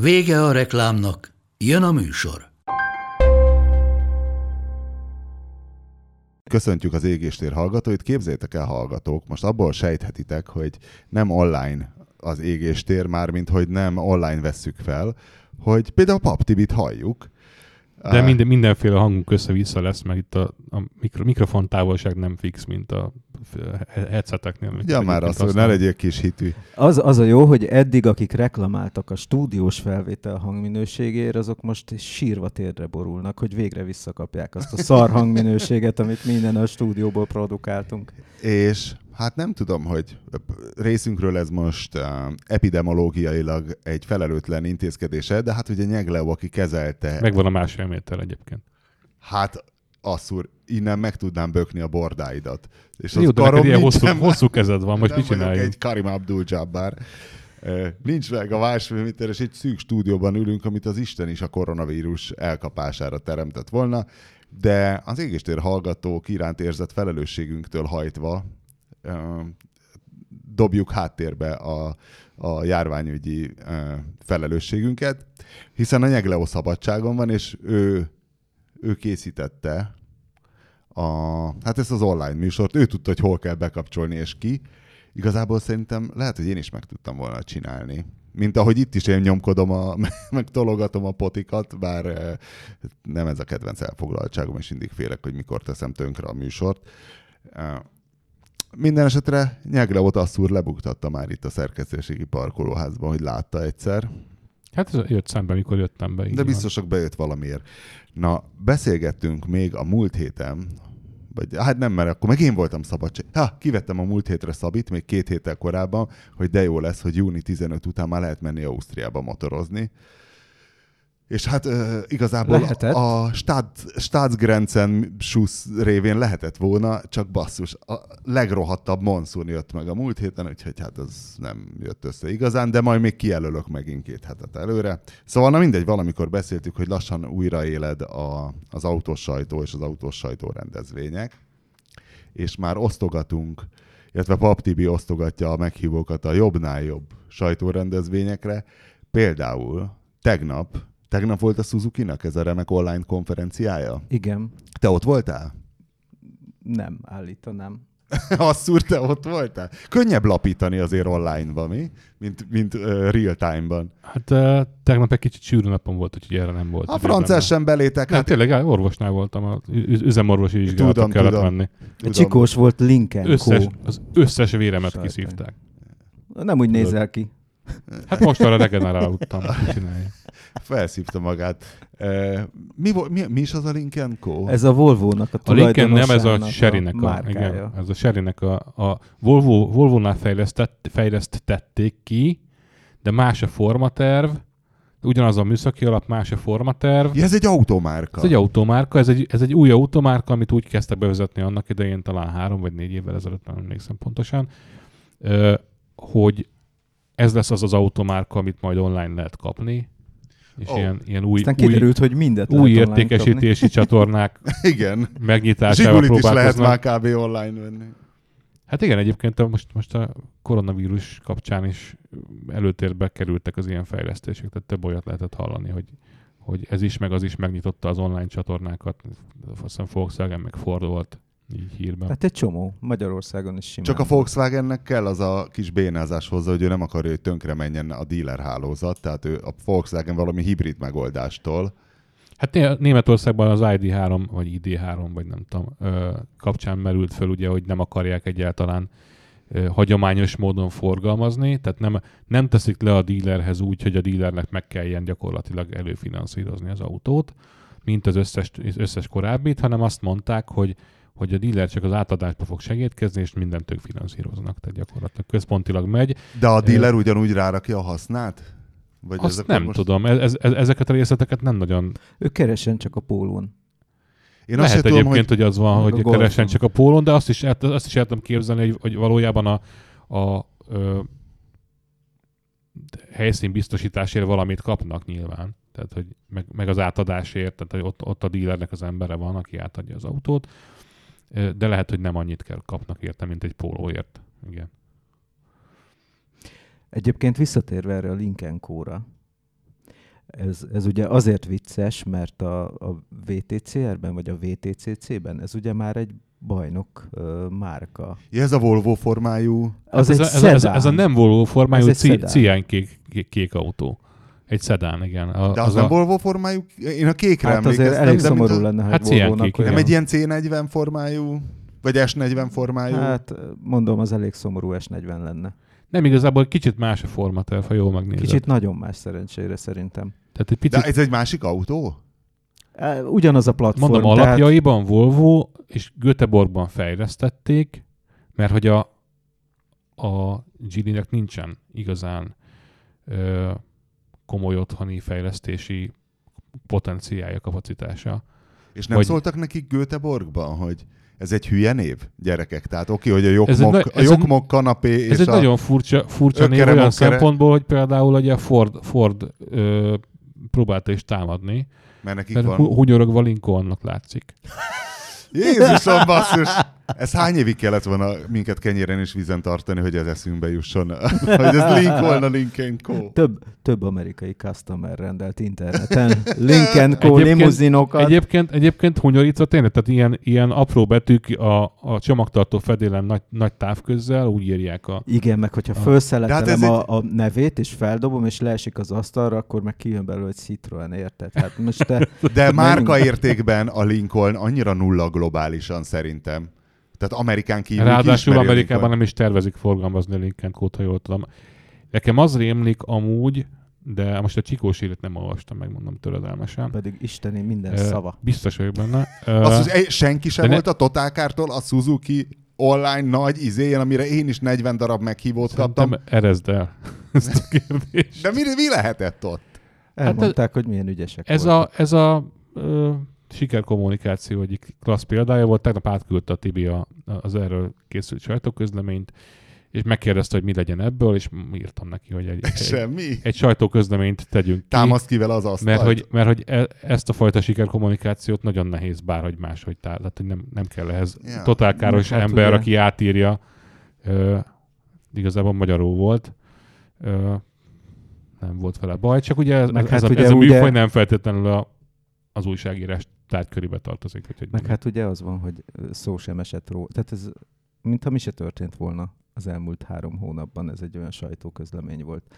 Vége a reklámnak, jön a műsor. Köszöntjük az égéstér hallgatóit. Képzeljétek el, hallgatók, most abból sejthetitek, hogy nem online az égéstér, mármint hogy nem online vesszük fel, hogy például a Pap Tibit halljuk, de minden, mindenféle hangunk össze-vissza lesz, mert itt a, a mikro, mikrofon távolság nem fix, mint a headseteknél. Ja, már az, hogy ne legyél kis hitű. Az, az a jó, hogy eddig, akik reklamáltak a stúdiós felvétel hangminőségért, azok most sírva térdre borulnak, hogy végre visszakapják azt a szar hangminőséget, amit minden a stúdióból produkáltunk. És Hát nem tudom, hogy részünkről ez most uh, epidemiológiailag egy felelőtlen intézkedése, de hát ugye Nyegleo, aki kezelte... Megvan a másfél méter egyébként. Hát asszúr, innen meg tudnám bökni a bordáidat. És Jó, de neked ilyen hosszú, hosszú kezed van, most mit csináljuk? egy Karim Abdul-Jabbar. Nincs meg a másfél méter, és egy szűk stúdióban ülünk, amit az Isten is a koronavírus elkapására teremtett volna, de az égéstér hallgatók iránt érzett felelősségünktől hajtva dobjuk háttérbe a, a járványügyi felelősségünket, hiszen a Nyegleo szabadságon van, és ő, ő készítette a, hát ezt az online műsort, ő tudta, hogy hol kell bekapcsolni és ki. Igazából szerintem lehet, hogy én is meg tudtam volna csinálni. Mint ahogy itt is én nyomkodom, a, meg tologatom a potikat, bár nem ez a kedvenc elfoglaltságom, és mindig félek, hogy mikor teszem tönkre a műsort. Minden esetre Nyegleot Asszúr lebuktatta már itt a szerkesztőségi parkolóházban, hogy látta egyszer. Hát ez jött szembe, mikor jöttem be. De biztosak bejött valamiért. Na, beszélgettünk még a múlt héten, vagy hát nem, mert akkor meg én voltam szabadság. Ha, kivettem a múlt hétre Szabit, még két héttel korábban, hogy de jó lesz, hogy júni 15 után már lehet menni Ausztriába motorozni. És hát uh, igazából lehetett. a stát, Staatsgrenzen susz révén lehetett volna, csak basszus, a legrohadtabb monszun jött meg a múlt héten, úgyhogy hát ez nem jött össze igazán, de majd még kijelölök megint két hetet előre. Szóval na mindegy, valamikor beszéltük, hogy lassan újraéled a, az autós sajtó és az autós sajtó rendezvények, és már osztogatunk, illetve Pap Tibi osztogatja a meghívókat a jobbnál jobb sajtórendezvényekre. Például tegnap Tegnap volt a Suzuki-nak ez a remek online konferenciája? Igen. Te ott voltál? Nem, állítanám. Asszúr, te ott voltál? Könnyebb lapítani azért online-ban, mi? Mint, mint uh, real-time-ban. Hát uh, tegnap egy kicsit sűrű napom volt, úgyhogy erre nem volt. A francás sem belétek. Hát, tényleg, orvosnál voltam, az üzemorvosi vizsgálatot kellett tudom. venni. Tudom. Csikós volt Lincoln összes, Az összes véremet Sajtán. kiszívták. Nem úgy nézel ki. Hát most arra regenerálódtam, csinálja. Felszívta magát. mi, mi, mi, is az a Lincoln Co? Ez a Volvo-nak a A Lincoln nem, ez a Sherry-nek a, a, igen, ez a Sherry-nek a, a Volvo, Volvo-nál fejlesztett, fejlesztették ki, de más a formaterv, ugyanaz a műszaki alap, más a formaterv. Ja, ez egy automárka. Ez egy automárka, ez egy, ez egy új automárka, amit úgy kezdtek bevezetni annak idején, talán három vagy négy évvel ezelőtt, nem emlékszem pontosan, hogy ez lesz az az automárka, amit majd online lehet kapni, és oh. ilyen, ilyen új, Aztán kiderült, új, hogy mindet új értékesítési csatornák igen. megnyitásával Zsigulit is lehet már kb. online venni. Hát igen, egyébként most, most a koronavírus kapcsán is előtérbe kerültek az ilyen fejlesztések, tehát több olyat lehetett hallani, hogy, hogy ez is, meg az is megnyitotta az online csatornákat. Azt hiszem Volkswagen meg Ford volt így hírben. Hát egy csomó. Magyarországon is simán. Csak a Volkswagennek kell az a kis bénázás hozzá, hogy ő nem akarja, hogy tönkre menjen a dealer hálózat, tehát ő a Volkswagen valami hibrid megoldástól. Hát Németországban az ID3, vagy ID3, vagy nem tudom, kapcsán merült föl ugye, hogy nem akarják egyáltalán hagyományos módon forgalmazni, tehát nem, nem teszik le a dealerhez úgy, hogy a dealernek meg kelljen gyakorlatilag előfinanszírozni az autót, mint az összes, összes korábbit, hanem azt mondták, hogy hogy a dealer csak az átadásba fog segítkezni, és mindent ők finanszíroznak, tehát gyakorlatilag központilag megy. De a dealer ugyanúgy rárakja a hasznát? Vagy Azt nem most... tudom, ez, ez, ezeket a részleteket nem nagyon... Ő keresen csak a pólón. Én azt Lehet tudom, egyébként, hogy... hogy... az van, hogy golfon. keresen csak a pólón, de azt is, el- azt is el tudom képzelni, hogy, hogy valójában a, a ö, helyszín biztosításért valamit kapnak nyilván. Tehát, hogy meg, meg az átadásért, tehát hogy ott, ott a dílernek az embere van, aki átadja az autót, de lehet, hogy nem annyit kell kapnak érte, mint egy pólóért. Igen. Egyébként visszatérve erre a Lincoln kóra, ez, ez ugye azért vicces, mert a, a VTCR-ben, vagy a VTCC-ben, ez ugye már egy bajnok ö, márka. Ja, ez a Volvo formájú... Az Hát egy ez, a, ez, a, ez, a, ez a nem Volvo formájú egy ci- szedán. cián kék, kék, kék autó. Egy szedán, igen. A, De az, nem a, Volvo formájú? Én a kékre Hát azért emlékeztem. elég de szomorú a- lenne, hogy Hát Volvo-nak ciánkék, Nem olyan- egy ilyen C40 formájú? Vagy S40 formájú? Hát mondom, az elég szomorú S40 lenne. Nem igazából kicsit más a formaterv, ha jól megnézed. Kicsit nagyon más szerencsére szerintem. Tehát egy picit, De ez egy másik autó? Ugyanaz a platform. mondom, tehát alapjaiban Volvo és Göteborgban fejlesztették, mert hogy a, a Geely-nek nincsen igazán ö, komoly otthoni fejlesztési potenciálja, kapacitása. És nem Vagy- szóltak nekik Göteborgban, hogy ez egy hülye név, gyerekek? Tehát oké, hogy a Ez egy jogmok, a ez egy- jogmok kanapé Ez és egy a... nagyon furcsa, furcsa név olyan mokkere. szempontból, hogy például ugye Ford, Ford ö, próbálta is támadni, Mert nekik mert van... hu- hunyorogva Lincolnnak látszik. Jézusom, basszus! Ez hány évig kellett volna minket kenyéren és vízen tartani, hogy ez eszünkbe jusson? hogy ez Lincoln a Lincoln Co. több, több amerikai customer rendelt interneten Lincoln Co. limuzinokat. Egyébként, egyébként hunyorítva tényleg, tehát ilyen, ilyen apró betűk a, a csomagtartó fedélen nagy, nagy távközzel úgy írják a... Igen, meg hogyha felszeletelem De hát a, a nevét, és feldobom, és leesik az asztalra, akkor meg kijön belőle egy Citroen, érted? Hát most te... De márka menjünk. értékben a Lincoln annyira nulla globálisan szerintem. Tehát Amerikán kívül Ráadásul a Amerikában Lincoln. nem is tervezik forgalmazni a Lincoln kót, ha jól tudom. Nekem az rémlik amúgy, de most a Csikós élet nem olvastam, megmondom töredelmesen. Pedig isteni minden Ö, szava. Biztos vagyok benne. Hogy egy- senki sem ne- volt a Totálkártól a Suzuki online nagy izéjén, amire én is 40 darab meghívót kaptam. Erezd el ezt a kérdést. De mi, mi lehetett ott? Elmondták, hogy milyen ügyesek Hát Ez voltak. a, ez a ö, sikerkommunikáció egyik klassz példája volt. Tegnap átküldte a Tibi a, az erről készült sajtóközleményt, és megkérdezte, hogy mi legyen ebből, és írtam neki, hogy egy, egy, Semmi. egy sajtóközleményt tegyünk ki. Támaszt ki vele az asztalt. Mert hogy, mert hogy e, ezt a fajta sikerkommunikációt nagyon nehéz bárhogy máshogy tár. Tehát, hogy nem, nem kell ehhez Ja. ja. totálkáros Hát ember, ugye- aki átírja. Ö, igazából magyarul volt. Ö, nem volt vele baj, csak ugye ez, Meg ez, hát a, ugye ez a ugye- műfaj nem feltétlenül a, az újságírás tárgykörébe tartozik. Úgyhogy Meg hát ugye az van, hogy szó sem esett róla. Tehát ez, mintha mi se történt volna az elmúlt három hónapban, ez egy olyan sajtóközlemény volt.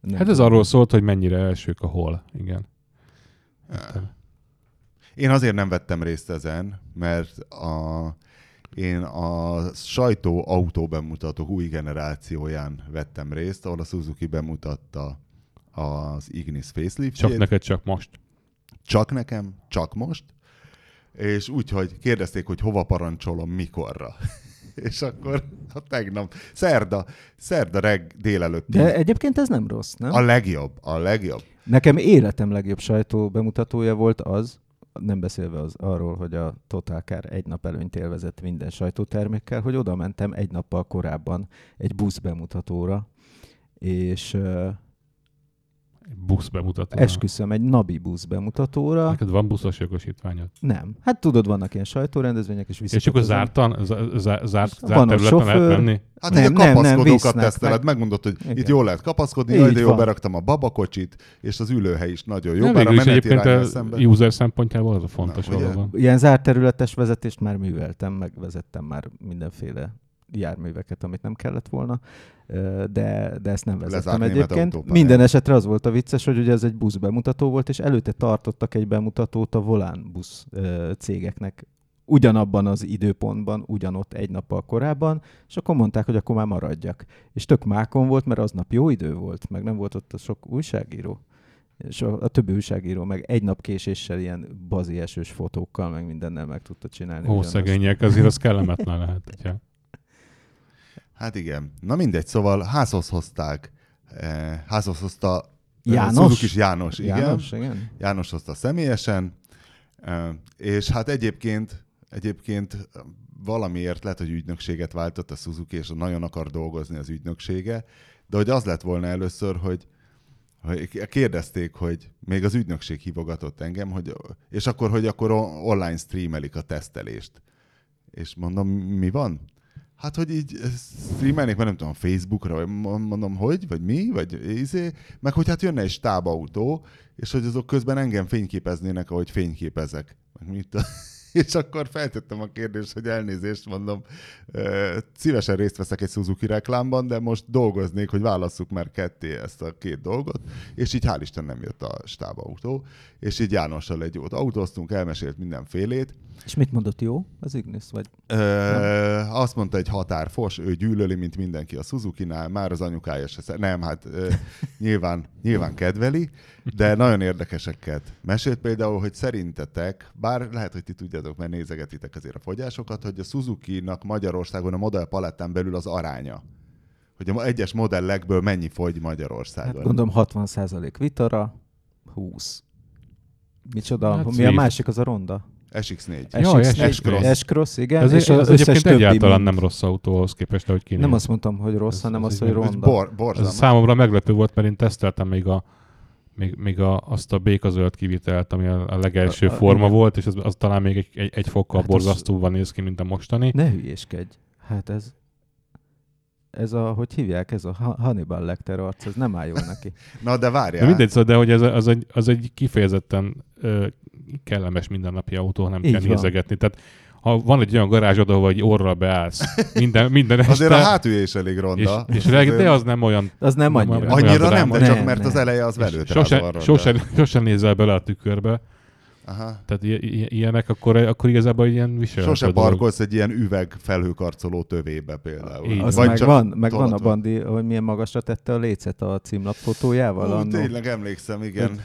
Nem hát ez tudom. arról szólt, hogy mennyire elsők a hol. Igen. Én azért nem vettem részt ezen, mert a, én a sajtó autó bemutatók új generációján vettem részt, ahol a Suzuki bemutatta az Ignis facelift Csak neked csak most. Csak nekem, csak most, és úgy, hogy kérdezték, hogy hova parancsolom, mikorra. és akkor a tegnap, szerda, szerda reg délelőtt. De egyébként ez nem rossz, nem? A legjobb, a legjobb. Nekem életem legjobb sajtó bemutatója volt az, nem beszélve az arról, hogy a Total Car egy nap előnyt élvezett minden sajtótermékkel, hogy oda mentem egy nappal korábban egy busz bemutatóra, és Busz bemutató. esküszöm, egy Nabi busz bemutatóra. Neked van buszos jogosítványod? Nem. Hát tudod, vannak ilyen sajtórendezvények, és És akkor zártan, zárt, zárt területen lehet menni? Hát Nem, nem, nem, nem, kapaszkodókat visznek teszteled, meg. megmondod, hogy Igen. itt jól lehet kapaszkodni, Így jaj, de jó, van. beraktam a babakocsit, és az ülőhely is nagyon jó, Nem, bár a meneti egyébként a szemben. user szempontjából az a fontos Na. Ilyen zárt területes vezetést már műveltem, meg vezettem már mindenféle járműveket, amit nem kellett volna, de, de ezt nem vezettem Lezárt egyébként. Minden esetre az volt a vicces, hogy ugye ez egy busz bemutató volt, és előtte tartottak egy bemutatót a Volán busz cégeknek ugyanabban az időpontban, ugyanott egy nappal korábban, és akkor mondták, hogy akkor már maradjak. És tök mákon volt, mert aznap jó idő volt, meg nem volt ott a sok újságíró. És a, a többi újságíró meg egy nap késéssel ilyen bazi esős fotókkal, meg mindennel meg tudta csinálni. Ó, ugyanazt. szegények, azért az kellemetlen lehet. Hogyha. Hát igen. Na mindegy, szóval házhoz hozták, eh, házhoz hozta János? Suzuki is János, igen. János, igen. János hozta személyesen, Ö, és hát egyébként, egyébként valamiért lehet, hogy ügynökséget váltott a Suzuki, és nagyon akar dolgozni az ügynöksége, de hogy az lett volna először, hogy hogy kérdezték, hogy még az ügynökség hívogatott engem, hogy, és akkor, hogy akkor online streamelik a tesztelést. És mondom, mi van? Hát, hogy így streamelnék, mert nem tudom, Facebookra, vagy mondom, hogy, vagy mi, vagy izé, meg hogy hát jönne egy stábautó, és hogy azok közben engem fényképeznének, ahogy fényképezek. Meg mit és akkor feltettem a kérdést, hogy elnézést mondom, szívesen részt veszek egy Suzuki reklámban, de most dolgoznék, hogy válasszuk már ketté ezt a két dolgot, és így hál' Isten nem jött a stábautó, és így Jánossal egy jót autóztunk, elmesélt mindenfélét. És mit mondott jó az Ignis? Vagy... Ö, azt mondta egy határfos, ő gyűlöli, mint mindenki a Suzuki-nál, már az anyukája se, nem, hát ö, nyilván, nyilván kedveli, de nagyon érdekeseket mesélt például, hogy szerintetek, bár lehet, hogy ti tudjátok, mert nézegetitek azért a fogyásokat, hogy a Suzuki-nak Magyarországon a modell palettán belül az aránya. Hogy a egyes modellekből mennyi fogy Magyarországon. Hát gondolom 60% Vitara, 20. Micsoda? Hát Mi a Swift. másik az a ronda? SX4. Jaj, SX4, S-Cross. S-Cross, igen. Ez, és az összes egyébként többi egyáltalán mind. nem rossz autóhoz képest, ahogy kinéz. Nem azt mondtam, hogy rossz, Ez- hanem ez az, egy- hogy ronda. bor, Ez számomra meglepő volt, mert én teszteltem még a még, még a, azt a békazöld kivitelt, ami a, a legelső A- a- forma igen. volt, és az, az talán még egy, egy, egy fokkal Hát az- borzasztóban néz ki, mint a mostani. Ne hülyéskedj. Hát ez, ez a, hogy hívják, ez a Ha- Hannibal Lecter arc, ez nem áll jól neki. Na, de várjál. De mindegy, szóval, de hogy ez, az, egy, az egy kifejezetten ö, kellemes mindennapi autó, nem Így kell van. nézegetni. Tehát ha van egy olyan garázsod, ahol egy orra beállsz, minden, minden este, Azért a hátulja is elég és, ronda. és reg, de az nem olyan Az nem annyira. nem Annyira nem, de csak Nem, mert az nem. eleje az és velőtre van sose, ronda. sose, sose nézel bele a tükörbe. Aha. Tehát i- i- ilyenek, akkor, akkor igazából ilyen viselhető Sose dolog. parkolsz egy ilyen üveg felhőkarcoló tövébe például. Így. Az Vagy meg van, meg van a bandi, hogy milyen magasra tette a lécet a címlap fotójával. Ú, annó. tényleg emlékszem, igen.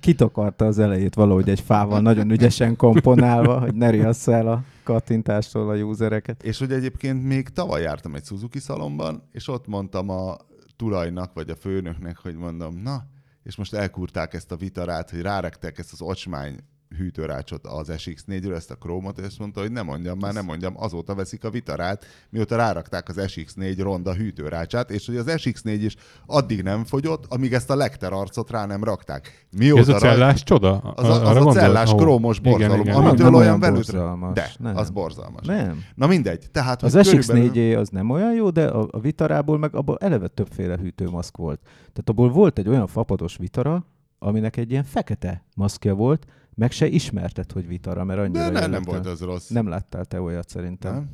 Kitakarta az elejét valahogy egy fával, nagyon ügyesen komponálva, hogy ne riassza el a kattintástól a usereket. És hogy egyébként még tavaly jártam egy Suzuki szalomban, és ott mondtam a tulajnak, vagy a főnöknek, hogy mondom, na, és most elkúrták ezt a vitarát, hogy rárektek ezt az ocsmány hűtőrácsot az SX4-ről, ezt a krómot, és azt mondta, hogy nem mondjam, már nem mondjam, azóta veszik a vitarát, mióta rárakták az SX4 ronda hűtőrácsát, és hogy az SX4 is addig nem fogyott, amíg ezt a lekter arcot rá nem rakták. Mióta Ez a cellás csoda? Az a, az a cellás krómos igen, borzalom, igen. amitől Nem olyan velőtre... borzalmas, De, nem. az borzalmas. Nem. Na mindegy, tehát Az hogy körülbelül- SX4 az nem olyan jó, de a, a vitarából meg abból eleve többféle hűtőmaszk volt. Tehát abból volt egy olyan fapados vitara, aminek egy ilyen fekete maszkja volt, meg se ismerted, hogy vitara, mert annyira De nem, nem volt az rossz. Nem láttál te olyat szerintem. Nem?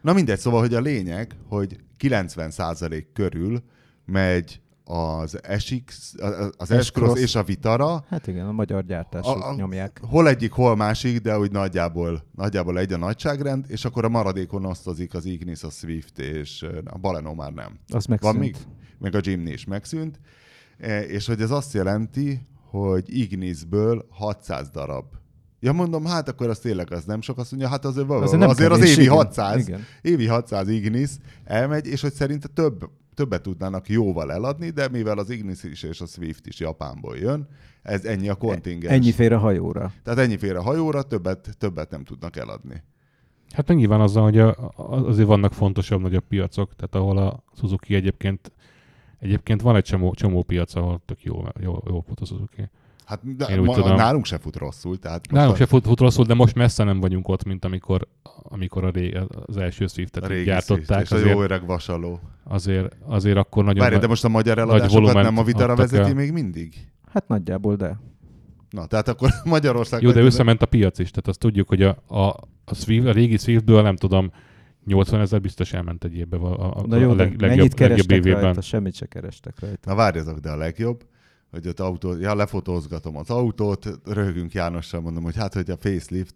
Na mindegy, szóval, hogy a lényeg, hogy 90% körül megy az SX, az S-Cross és a Vitara, Hát igen, a magyar gyártások A- a- nyomják. hol egyik, hol másik, de úgy nagyjából, nagyjából egy a nagyságrend, és akkor a maradékon osztozik az Ignis, a Swift, és a Baleno már nem. Az Van megszűnt. még? Meg a Jimny is megszűnt. E, És hogy ez azt jelenti, hogy Ignisből 600 darab. Ja mondom, hát akkor az tényleg az nem sok, azt mondja, hát azért, Azért azért, nem azért az évi igen. 600, Igen. évi 600 Ignis elmegy, és hogy szerinte több, többet tudnának jóval eladni, de mivel az Ignis is és a Swift is Japánból jön, ez ennyi a kontingens. Ennyi fér a hajóra. Tehát ennyi fér a hajóra, többet, többet nem tudnak eladni. Hát meg nyilván azzal, hogy a- azért vannak fontosabb nagyobb piacok, tehát ahol a Suzuki egyébként Egyébként van egy csomó, csomó piac, ahol tök jó, jó, jó fut a Suzuki. Hát de Én ma, tudom. nálunk se fut rosszul. Tehát most Nálunk a- se fut, fut rosszul, de most messze nem vagyunk ott, mint amikor, amikor a ré, az első Swiftet a régi gyártották. Swift, és a Azért, jó öreg vasaló. azért, azért akkor nagyon... Várj, de most a magyar eladásokat nem a Vitara vezeti el. még mindig? Hát nagyjából, de. Na, tehát akkor Magyarország... Jó, de összement a piac is, tehát azt tudjuk, hogy a, a, a, Swift, a régi Swiftből nem tudom, 80 ezer biztos elment egy évbe a, a, Na jó, a de leg, legjobb, mennyit legjobb kerestek évében. rajta? Semmit se kerestek rajta. Na várjatok, de a legjobb, hogy ott autó, ja, lefotózgatom az autót, röhögünk Jánossal, mondom, hogy hát, hogy a facelift,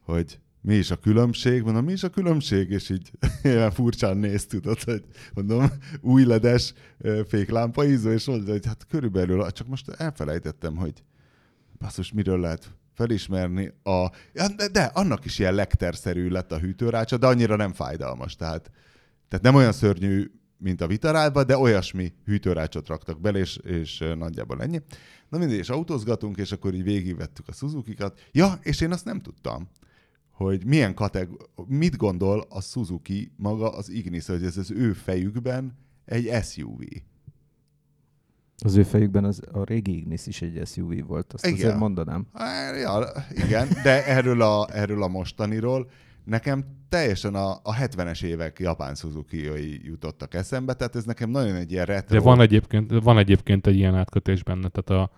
hogy mi is a különbség, mondom, mi is a különbség, és így ilyen furcsán néz, tudod, hogy mondom, új ledes féklámpa ízó, és mondja, hogy hát körülbelül, csak most elfelejtettem, hogy basszus, miről lehet felismerni a... De, de, annak is ilyen lekterszerű lett a hűtőrácsa, de annyira nem fájdalmas, tehát, tehát nem olyan szörnyű mint a Vitarálba, de olyasmi hűtőrácsot raktak bele, és, és nagyjából ennyi. Na mindegy, és autózgatunk, és akkor így végigvettük a Suzuki-kat. Ja, és én azt nem tudtam, hogy milyen kategória, mit gondol a Suzuki maga az Ignis, hogy ez az ő fejükben egy SUV. Az ő fejükben az, a régi Ignis is egy SUV volt, azt Igen. azért mondanám. Ja, igen, de erről a, erről a mostaniról nekem teljesen a, a 70-es évek japán suzuki jutottak eszembe, tehát ez nekem nagyon egy ilyen retro. De van egyébként, van egyébként egy ilyen átkötés benne, tehát a,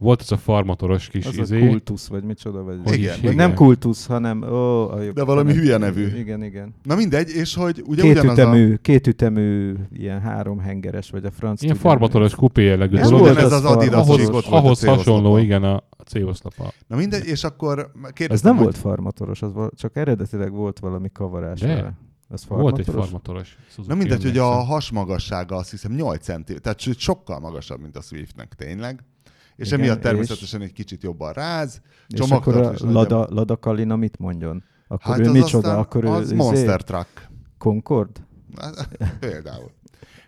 volt ez a farmotoros kis Az izé, a kultusz, vagy micsoda, vagy... Igen, is, Vagy nem kultusz, hanem... Ó, a jobb, De valami hanem- hülye nevű. Igen, igen. Na mindegy, és hogy ugye Két ugyanaz ütemű, két ütemű, ilyen háromhengeres, vagy a franc... Ilyen farmatoros kupé jellegű Ez volt ez az Adidas ahhoz, volt a ahhoz hasonló, igen, a a C-oszlapa. a... Na mindegy, és akkor Ez kérdeztem, nem hogy volt farmatoros, az val- csak eredetileg volt valami kavarás De. vele. Az Volt egy farmatoros? farmatoros. Suzuki, Na mindegy, hogy a hasmagassága azt hiszem 8 centi, tehát sokkal magasabb, mint a Swiftnek tényleg. És Igen, emiatt és- természetesen egy kicsit jobban ráz. És akkor a Lada, Lada Kalina mit mondjon? Akkor Hát ő az micsoda? aztán, akkor ő az izé, Monster Truck. Concord? Például.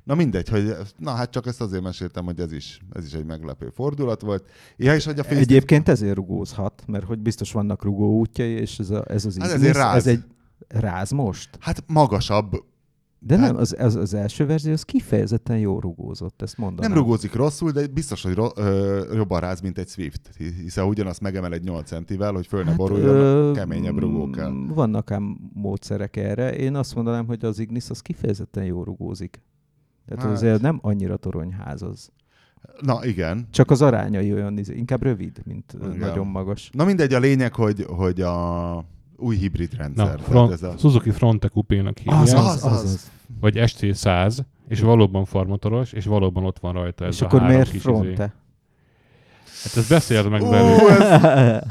Na mindegy, hogy na hát csak ezt azért meséltem, hogy ez is, ez is egy meglepő fordulat volt. Ja, és hogy a face Egyébként ezért rugózhat, mert hogy biztos vannak rugó útjai, és ez, a, ez az Hát ezért ráz. ez egy ráz most? Hát magasabb. De Hát- nem, az, az, az első verzió az kifejezetten jó rugózott, ezt mondanám. Nem rugózik rosszul, de biztos, hogy ro- ö, jobban ráz, mint egy Swift. Hiszen ugyanazt megemel egy 8 centivel, hogy föl ne boruljon, Hát, ö, keményebb rugó kell. Vannak ám módszerek erre. Én azt mondanám, hogy az Ignis az kifejezetten jó rugózik. Tehát Hát. azért nem annyira toronyház az. Na igen. Csak az arányai olyan, izé- inkább rövid, mint. Igen. nagyon magas. Na mindegy, a lényeg, hogy, hogy a új hibrid rendszer. Na, front, ez a... Suzuki Fronte kupénak hívják, Az, az, az. vagy ST100, és valóban farmatoros, és valóban ott van rajta ez És a akkor három miért kis izé. fronte? Hát ezt beszélt meg velük. ez,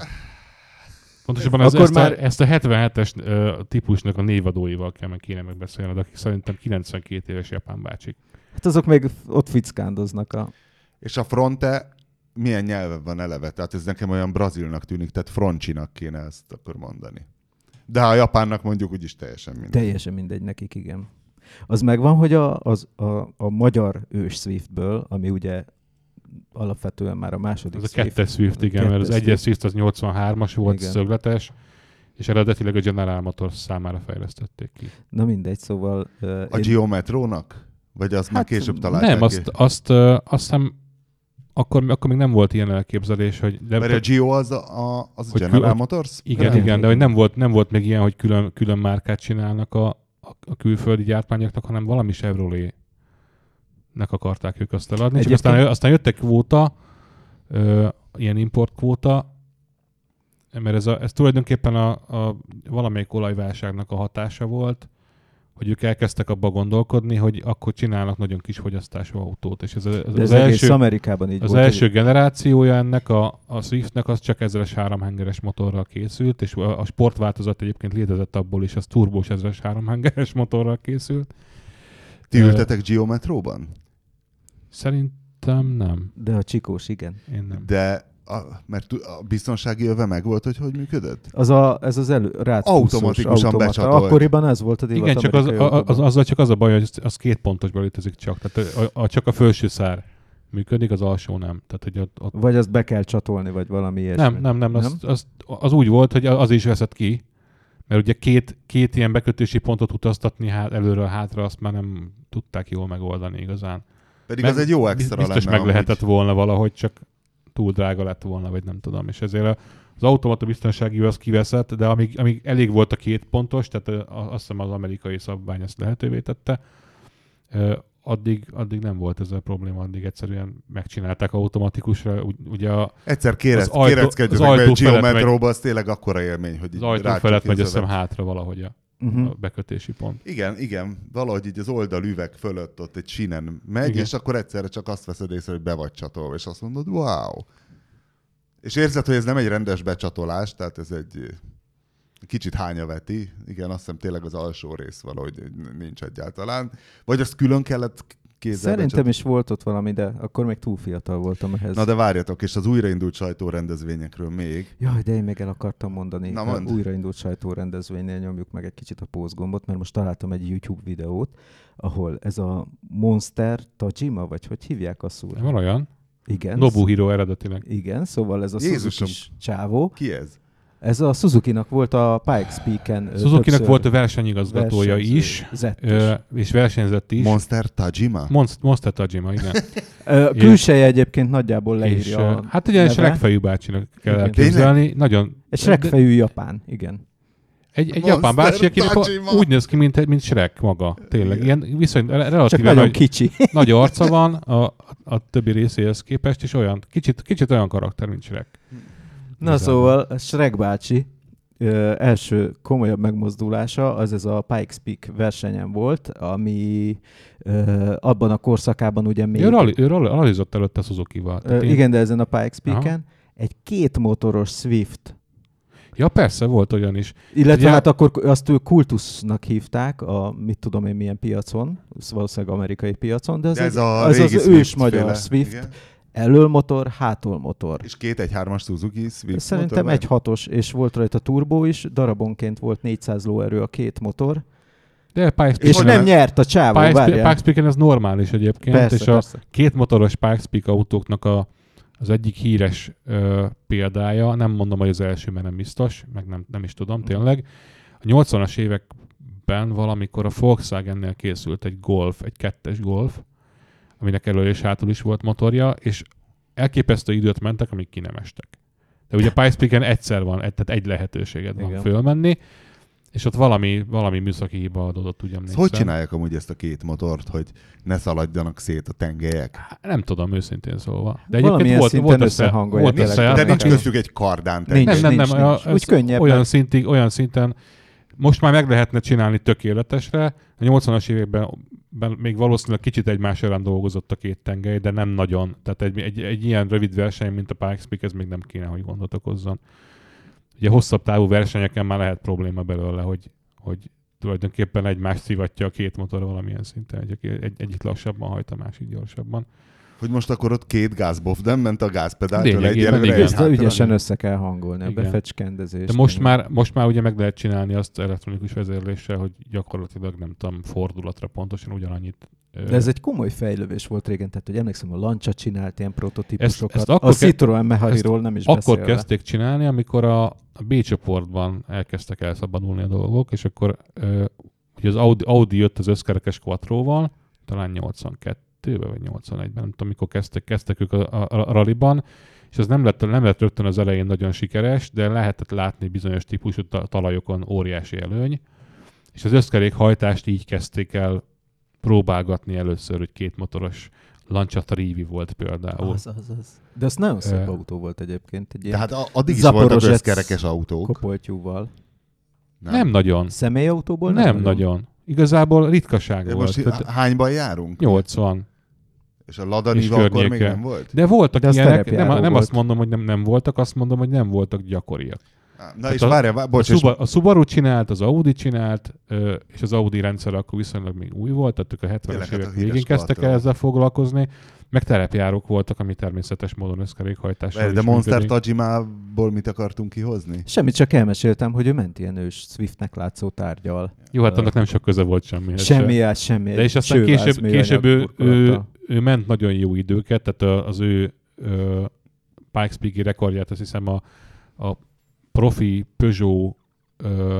Pontosabban ez, ezt, már- a, ezt a 77-es ö, típusnak a névadóival kell meg kéne megbeszélned, akik szerintem 92 éves japán bácsik. Hát azok még ott fickándoznak a... és a fronte milyen nyelven van eleve? Tehát ez nekem olyan brazilnak tűnik, tehát froncsinak kéne ezt akkor mondani. De a japánnak mondjuk úgyis teljesen mindegy. Teljesen mindegy nekik, igen. Az megvan, hogy a, az, a, a magyar ős Swiftből, ami ugye alapvetően már a második Ez a kettes Swift, igen, kettes mert az egyes Swift az 83-as volt, Igen. szögletes, és eredetileg a General Motors számára fejlesztették ki. Na mindegy, szóval... Uh, A Geometrónak? Vagy azt már Hát később találták Nem, ki? azt, azt, ö, azt hiszem, akkor, akkor még nem volt ilyen elképzelés, hogy... De, Mert a Geo az a, a, az Hogy General kül- Motors? igen, Igen, igen, de hogy nem volt, nem volt még ilyen, hogy külön, külön márkát csinálnak a, a, a külföldi gyártmányoknak, hanem valami Chevrolet nek akarták ők azt eladni, Egyébként- aztán, aztán jött egy kvóta, ö, ilyen import kvóta, mert ez, a, ez tulajdonképpen a, a valamelyik olajválságnak a hatása volt, hogy ők elkezdtek abba gondolkodni, hogy akkor csinálnak nagyon kis fogyasztású autót, és ez, ez De az, ez első, Amerikában így az volt. első generációja ennek a, a Swiftnek az csak ezeres háromhengeres motorral készült, és a, a sportváltozat egyébként létezett abból is, az turbós ezeres háromhengeres motorral készült. Ti ültetek Geometróban? Szerintem nem. De a csikós, igen. Én nem. De a, mert a biztonsági öve meg volt, hogy hogy működött? Az a, ez az elő, Automatikusan becsatolt. Akkoriban ez volt a divat Igen, csak az, a, az, azzal csak az a baj, hogy az, az két pontosban létezik csak. Tehát a, a, csak a felső szár működik, az alsó nem. Tehát, hogy ott, ott Vagy azt be kell csatolni, vagy valami ilyesmi. nem, nem, nem, az, az, az, úgy volt, hogy az is veszett ki, mert ugye két, két ilyen bekötési pontot utaztatni hát, előről hátra, azt már nem tudták jól megoldani igazán. Pedig Meg- az egy jó extra Biztos lenne meg lehetett amúgy. volna valahogy, csak túl drága lett volna, vagy nem tudom. És ezért az automata biztonsági az kiveszett, de amíg, amíg elég volt a két pontos, tehát azt hiszem az amerikai szabvány ezt lehetővé tette, addig, addig nem volt ez a probléma, addig egyszerűen megcsinálták automatikusra. Ugy, ugye a, Egyszer kérec, Az ajtó- kéreckedjük az meg, mert ajtó a Geometróba az tényleg akkora élmény, hogy az ajtó felett megy azt hátra valahogy a, Uh-huh. a bekötési pont. Igen, igen, valahogy így az oldalüveg fölött ott egy sínen megy, Igen. és akkor egyszerre csak azt veszed észre, hogy be vagy csatolva, és azt mondod, wow. És érzed, hogy ez nem egy rendes becsatolás, tehát ez egy eh, kicsit hányaveti. Igen, azt hiszem tényleg az alsó rész valahogy nincs egyáltalán. Vagy azt külön kellett kézzel Szerintem is volt ott valami, de akkor még túl fiatal voltam ehhez. Na de várjatok, és az újraindult sajtórendezvényekről még. Jaj, de én még el akartam mondani. Na, mondd. újraindult sajtórendezvénynél nyomjuk meg egy kicsit a pózgombot, mert most találtam egy YouTube videót, ahol ez a Monster Tajima, vagy hogy hívják a szúr? Van olyan? Igen. Nobuhiro eredetileg. Igen, szóval ez a Jézusom. Suzuki csávó. Ki ez? Ez a Suzuki-nak volt a Pikes Peak-en. Suzuki-nak volt a versenyigazgatója is, és versenyzett is. Monster Tajima? Monst- Monster Tajima, igen. Külseje egyébként nagyjából és, leírja ö, a hát ugye egy neve. Shrekfejű bácsinak kell Igen. elképzelni. Nagyon, Egy Shrek-fejű japán, igen. Egy, egy Monster japán bácsi, akinek a, Tajima. úgy néz ki, mint, mint Shrek maga. Tényleg. Ilyen viszony, Csak relatíve nagyon nagy, kicsi. nagy arca van a, a többi részéhez képest, és olyan, kicsit, kicsit olyan karakter, mint Shrek. Na szóval a Shrek bácsi ö, első komolyabb megmozdulása az ez a Pikes Peak versenyen volt, ami ö, abban a korszakában ugye még... Ő, rally, ő rally, rallizott előtte Suzuki-val. ö, én- igen, de ezen a Pikes Aha. Peak-en egy két motoros Swift Ja, persze, volt olyan is. Illetve Ugye- hát akkor azt ő kultusznak hívták, a mit tudom én milyen piacon, valószínűleg amerikai piacon, de az, De ez egy, a az, az ős magyar. Swift, Igen. Elől motor, hátul motor. És két egy hármas Suzuki Swift Szerintem motor egy hatos, és volt rajta turbó is, darabonként volt 400 lóerő a két motor, De Pikes és nem nyert a csávó, Pikes, ez normális egyébként, Persze, és a persze. két motoros Pikes Peak autóknak a, az egyik híres ö, példája, nem mondom, hogy az első, mert nem biztos, meg nem, nem is tudom tényleg, a 80-as években valamikor a Volkswagen-nél készült egy Golf, egy kettes Golf, aminek elől és hátul is volt motorja, és elképesztő időt mentek, amíg ki nem estek. De ugye a egyszer van, egy- tehát egy lehetőséged van Igen. fölmenni, és ott valami, valami műszaki hiba adódott, ugye emlékszem. hogy csinálják amúgy ezt a két motort, hogy ne szaladjanak szét a tengelyek? Nem tudom, őszintén szólva. De egyébként volt, volt, össze, összehangolják volt össze, De nincs köztük egy kardán Nincs. nem, nem, nincs, nem, nincs. Úgy ez könnyebben. olyan, szintig, olyan szinten, most már meg lehetne csinálni tökéletesre. A 80-as években ben még valószínűleg kicsit egymás ellen dolgozott a két tengely, de nem nagyon. Tehát egy, egy, egy ilyen rövid verseny, mint a Pikes Peak, ez még nem kéne, hogy gondot okozzon. Ugye hosszabb távú versenyeken már lehet probléma belőle, hogy, hogy tulajdonképpen egymást szivatja a két motor valamilyen szinten. Egy, egy, egyik lassabban hajt, a másik gyorsabban. Hogy most akkor ott két gázbof, nem ment a gázpedáltól Lényegében egyelőre. igen. egy Ezt hátra. ügyesen össze kell hangolni, a Igen. befecskendezést. De most már, most már ugye meg lehet csinálni azt elektronikus vezérléssel, hogy gyakorlatilag nem tudom, fordulatra pontosan ugyanannyit. De ez egy komoly fejlődés volt régen, tehát hogy emlékszem, a Lancia csinált ilyen prototípusokat. Ezt- ezt a Citroen Mehariról nem is Akkor beszélve. kezdték csinálni, amikor a, a B csoportban elkezdtek elszabadulni a dolgok, és akkor ö, ugye az Audi, Audi jött az összkerekes Quattro-val, talán 82-ben vagy 81-ben, nem tudom, mikor kezdtek, kezdtek ők a, a, a rallyban, és az nem lett, nem lett rögtön az elején nagyon sikeres, de lehetett látni bizonyos típusú ta- talajokon óriási előny, és az összkerék hajtást így kezdték el próbálgatni először, hogy két motoros Lancia Trivi volt például. Az, az, az. De az nagyon szép Ö, autó volt egyébként, egy Tehát addig is voltak összkerekes autók. kopoltyúval. Nem, nem nagyon. Személyautóból Nem, nem, nem nagyon. Igazából ritkaság De volt. most Tehát hányban járunk? 80. És a Lada Niva akkor még nem volt? De voltak De ilyenek, nem, nem volt. azt mondom, hogy nem, nem voltak, azt mondom, hogy nem voltak gyakoriak. Na Tehát és a- várjál, várjál, A, bocs, és Suba, a Subaru csinált, az Audi csinált, és az Audi rendszer akkor viszonylag még új volt, tehát a 70-es Tényleg, hát évek a végén kezdtek el ezzel foglalkozni, meg terepjárók voltak, ami természetes módon összkerékhajtással de is Monster. Tajimából mit akartunk kihozni? Semmit csak elmeséltem, hogy ő ment ilyen ős Swiftnek látszó tárgyal. Jó, hát annak nem sok köze volt semmihez. Semmi se. át, semmi. De és aztán később, később ő, ő. Ő, ment nagyon jó időket, tehát az ő ö, Pikes Peak-i rekordját, azt hiszem a, a profi Peugeot ö,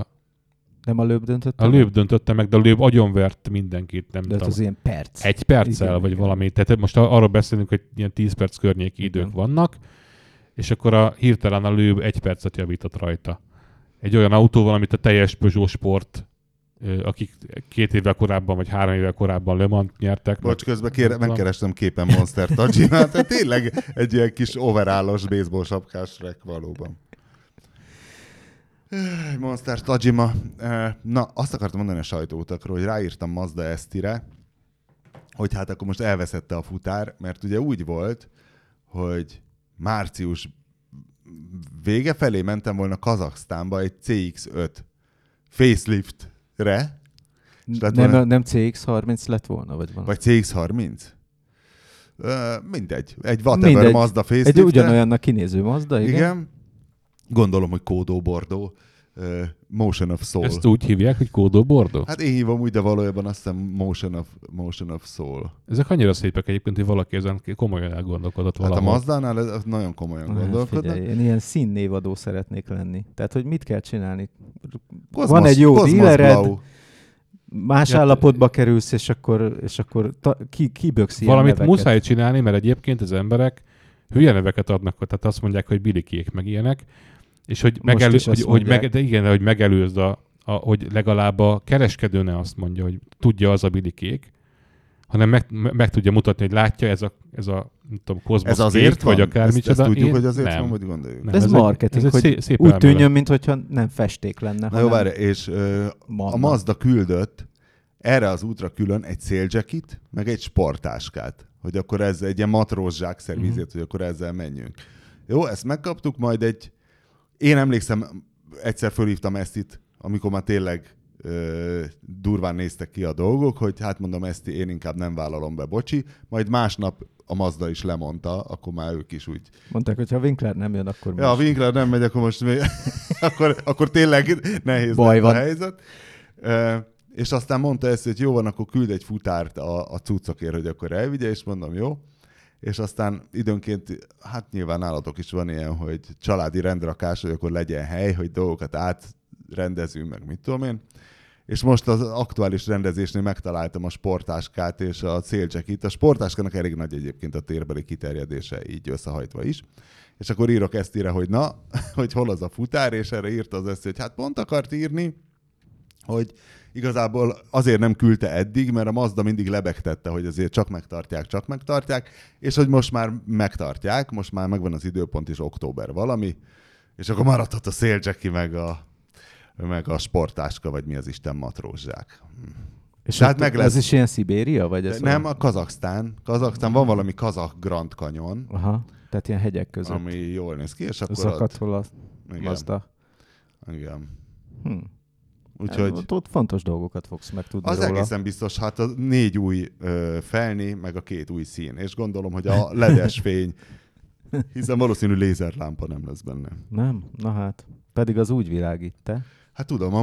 Nem a löb döntött? a lőb döntötte meg, de a lőb agyonvert mindenkit, nem De tudom. az ilyen perc. Egy perccel, Igen, vagy igen. valami. Tehát most arról beszélünk, hogy ilyen 10 perc környéki Igen. idők vannak, és akkor a hirtelen a lőb egy percet javított rajta. Egy olyan autóval, amit a teljes Peugeot Sport, akik két évvel korábban, vagy három évvel korábban Le Mans nyertek. Bocs, közben tudom. megkerestem képen Monster Tajimát, tehát tényleg egy ilyen kis overállos baseball sapkás rek valóban. Monster Tajima. Na, azt akartam mondani a sajtóutakról, hogy ráírtam Mazda Esztire, hogy hát akkor most elveszette a futár, mert ugye úgy volt, hogy március vége felé mentem volna Kazaksztánba egy CX-5 faceliftre, lett Nem, volna- nem CX-30 lett volna, vagy valami? Vagy CX-30? Ö, mindegy. Egy whatever Mindegy. Mazda Egy facelift ugyanolyannak kinéző Mazda, igen? igen. Gondolom, hogy kódó bordó. Uh, Motion of Soul. Ezt úgy hívják, hogy kódó bordó? Hát én hívom úgy, de valójában azt hiszem Motion of, Motion of Soul. Ezek annyira szépek egyébként, hogy valaki ezen komolyan elgondolkodott Hát a valahol. Mazdánál ez, ez nagyon komolyan Hát gondolkodnak. figyelj, én ilyen színnévadó szeretnék lenni. Tehát, hogy mit kell csinálni? Cosmos- Van egy jó dílered, más Ja, állapotba kerülsz, és akkor, és akkor ta, ki, kiböksz ilyen Valamit neveket. muszáj csinálni, mert egyébként az emberek hülye neveket adnak, tehát azt mondják, hogy bilikék meg ilyenek, és hogy, Most megelő, hogy, hogy meg, de igen, de hogy megelőzd a, a, hogy legalább a kereskedő ne azt mondja, hogy tudja az a bilikék, hanem meg, me- meg tudja mutatni, hogy látja ez a, ez a nem tudom, kozmosz Ez azért vagy van? akármicsoda. Ezt, ezt tudjuk, Én- hogy azért nem. van, vagy gondoljuk? Nem. Ez, ez marketing, ez egy hogy szép- szép úgy elmélet. tűnjön, mintha nem festék lenne, Na jó, várj, és ö, a Mazda. Küldött erre az útra külön egy széljackit, meg egy sportáskát, hogy akkor ez egy ilyen matróz zsákszerű Mhm. uh-huh. hogy akkor ezzel menjünk. Jó, ezt megkaptuk, majd egy... Én emlékszem, egyszer fölhívtam ezt itt, amikor már tényleg ö, durván néztek ki a dolgok, hogy hát mondom, ezt én inkább nem vállalom be, bocsi. Majd másnap a Mazda is lemondta, akkor már ők is úgy mondták, hogy ha Winkler nem jön, akkor Ja, a most. Winkler nem megy, akkor most még, akkor, akkor tényleg nehéz Baj van. a helyzet. E, és aztán mondta ezt, hogy jó van, akkor küld egy futárt a, a cuccokért, hogy akkor elvigye, és mondom, jó. És aztán időnként, hát nyilván nálatok is van ilyen, hogy családi rendrakás, hogy akkor legyen hely, hogy dolgokat átrendezünk, meg mit tudom én. És most az aktuális rendezésnél megtaláltam a sportáskát és a célcsekit. A sportáskának elég nagy egyébként a térbeli kiterjedése, így összehajtva is. És akkor írok ezt írja, hogy na, hogy hol az a futár, és erre írta az ezt, hogy hát pont akart írni, hogy igazából azért nem küldte eddig, mert a Mazda mindig lebegtette, hogy azért csak megtartják, csak megtartják, és hogy most már megtartják, most már megvan az időpont is október valami, és akkor maradhat a szélcseki meg a, meg a sportáska, vagy mi az Isten matrózsák. És Tehát ott meg lesz- Ez is ilyen Szibéria? Vagy ez nem, a Kazaksztán. Kazaksztán van valami kazak Grand Canyon, Aha, tehát ilyen hegyek között. ami jól néz ki, és akkor Zakat hol a ott, igen, Mazda. igen. Hm. Úgyhogy Ott, ott fontos dolgokat fogsz megtudni az róla. egészen biztos, hát a négy új ö, felni, meg a két új szín, és gondolom, hogy a ledes fény, hiszen valószínű lézerlámpa nem lesz benne. Nem? Na hát. Pedig az úgy világít, te. Hát tudom, a,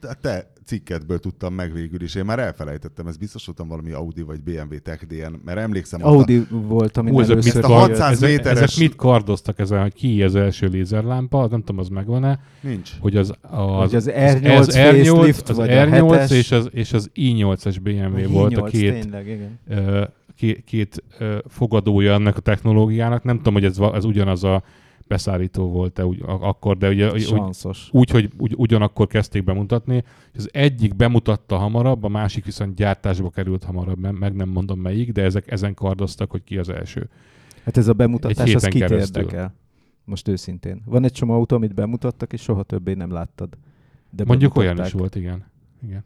a te cikkedből tudtam meg végül is. Én már elfelejtettem, ez biztos voltam valami Audi vagy BMW Tech DN, mert emlékszem, azt a- Audi volt, ami Hú, ezek, először mit a kijött. 600 ezek, méteres- ezek mit kardoztak ezen, hogy ki az első lézerlámpa, nem tudom, az megvan-e, nincs. hogy az, az, Hogy az R8 az facelift, az vagy a R8 hetes. és az, és az i8-es BMW volt a I8, két, Tényleg, igen. két, két fogadója ennek a technológiának. Nem tudom, hogy ez, ez ugyanaz a beszállító volt-e úgy, a- akkor, de ugye úgy, Sanszos. úgy, hogy úgy, ugyanakkor kezdték bemutatni. És az egyik bemutatta hamarabb, a másik viszont gyártásba került hamarabb, me- meg nem mondom melyik, de ezek ezen kardoztak, hogy ki az első. Hát ez a bemutatás, az héten kit keresztül. érdekel? Most őszintén. Van egy csomó autó, amit bemutattak, és soha többé nem láttad. De Mondjuk olyan is volt, igen. igen.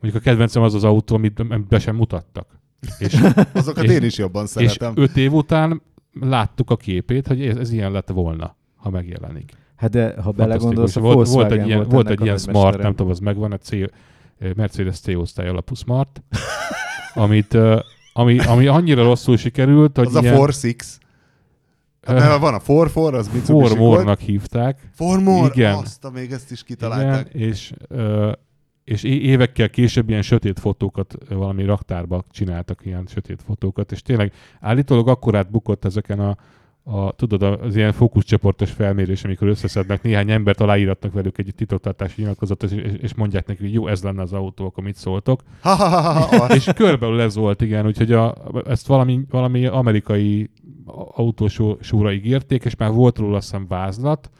Mondjuk a kedvencem az az autó, amit be sem mutattak. És, Azokat és- én is jobban és szeretem. öt év után láttuk a képét, hogy ez, ez ilyen lett volna, ha megjelenik. Hát de ha belegondolsz, a volt, volt egy ilyen, volt egy ilyen a smart, nagymestere. nem tudom, az megvan, a C, Mercedes C-osztály alapú smart, amit, ami, ami annyira rosszul sikerült, hogy Az a ilyen, Four Six. Hát, ö, mert van a Four Four, az Mitsubishi. Formornak hívták, Formor, Igen. azt a még ezt is kitalálták. Igen, és, ö, és évekkel később ilyen sötét fotókat ö, valami raktárba csináltak ilyen sötét fotókat, és tényleg állítólag akkor átbukott ezeken a, a tudod, az ilyen fókuszcsoportos felmérés, amikor összeszednek néhány embert, aláíratnak velük egy titoktartási nyilatkozatot, és, és mondják neki, hogy jó, ez lenne az autó, akkor mit szóltok. Ha, ha, ha, ha, ha. És körbeül ez volt, igen, úgyhogy a, ezt valami, valami amerikai autósóra ígérték, és már volt róla azt hiszem vázlat,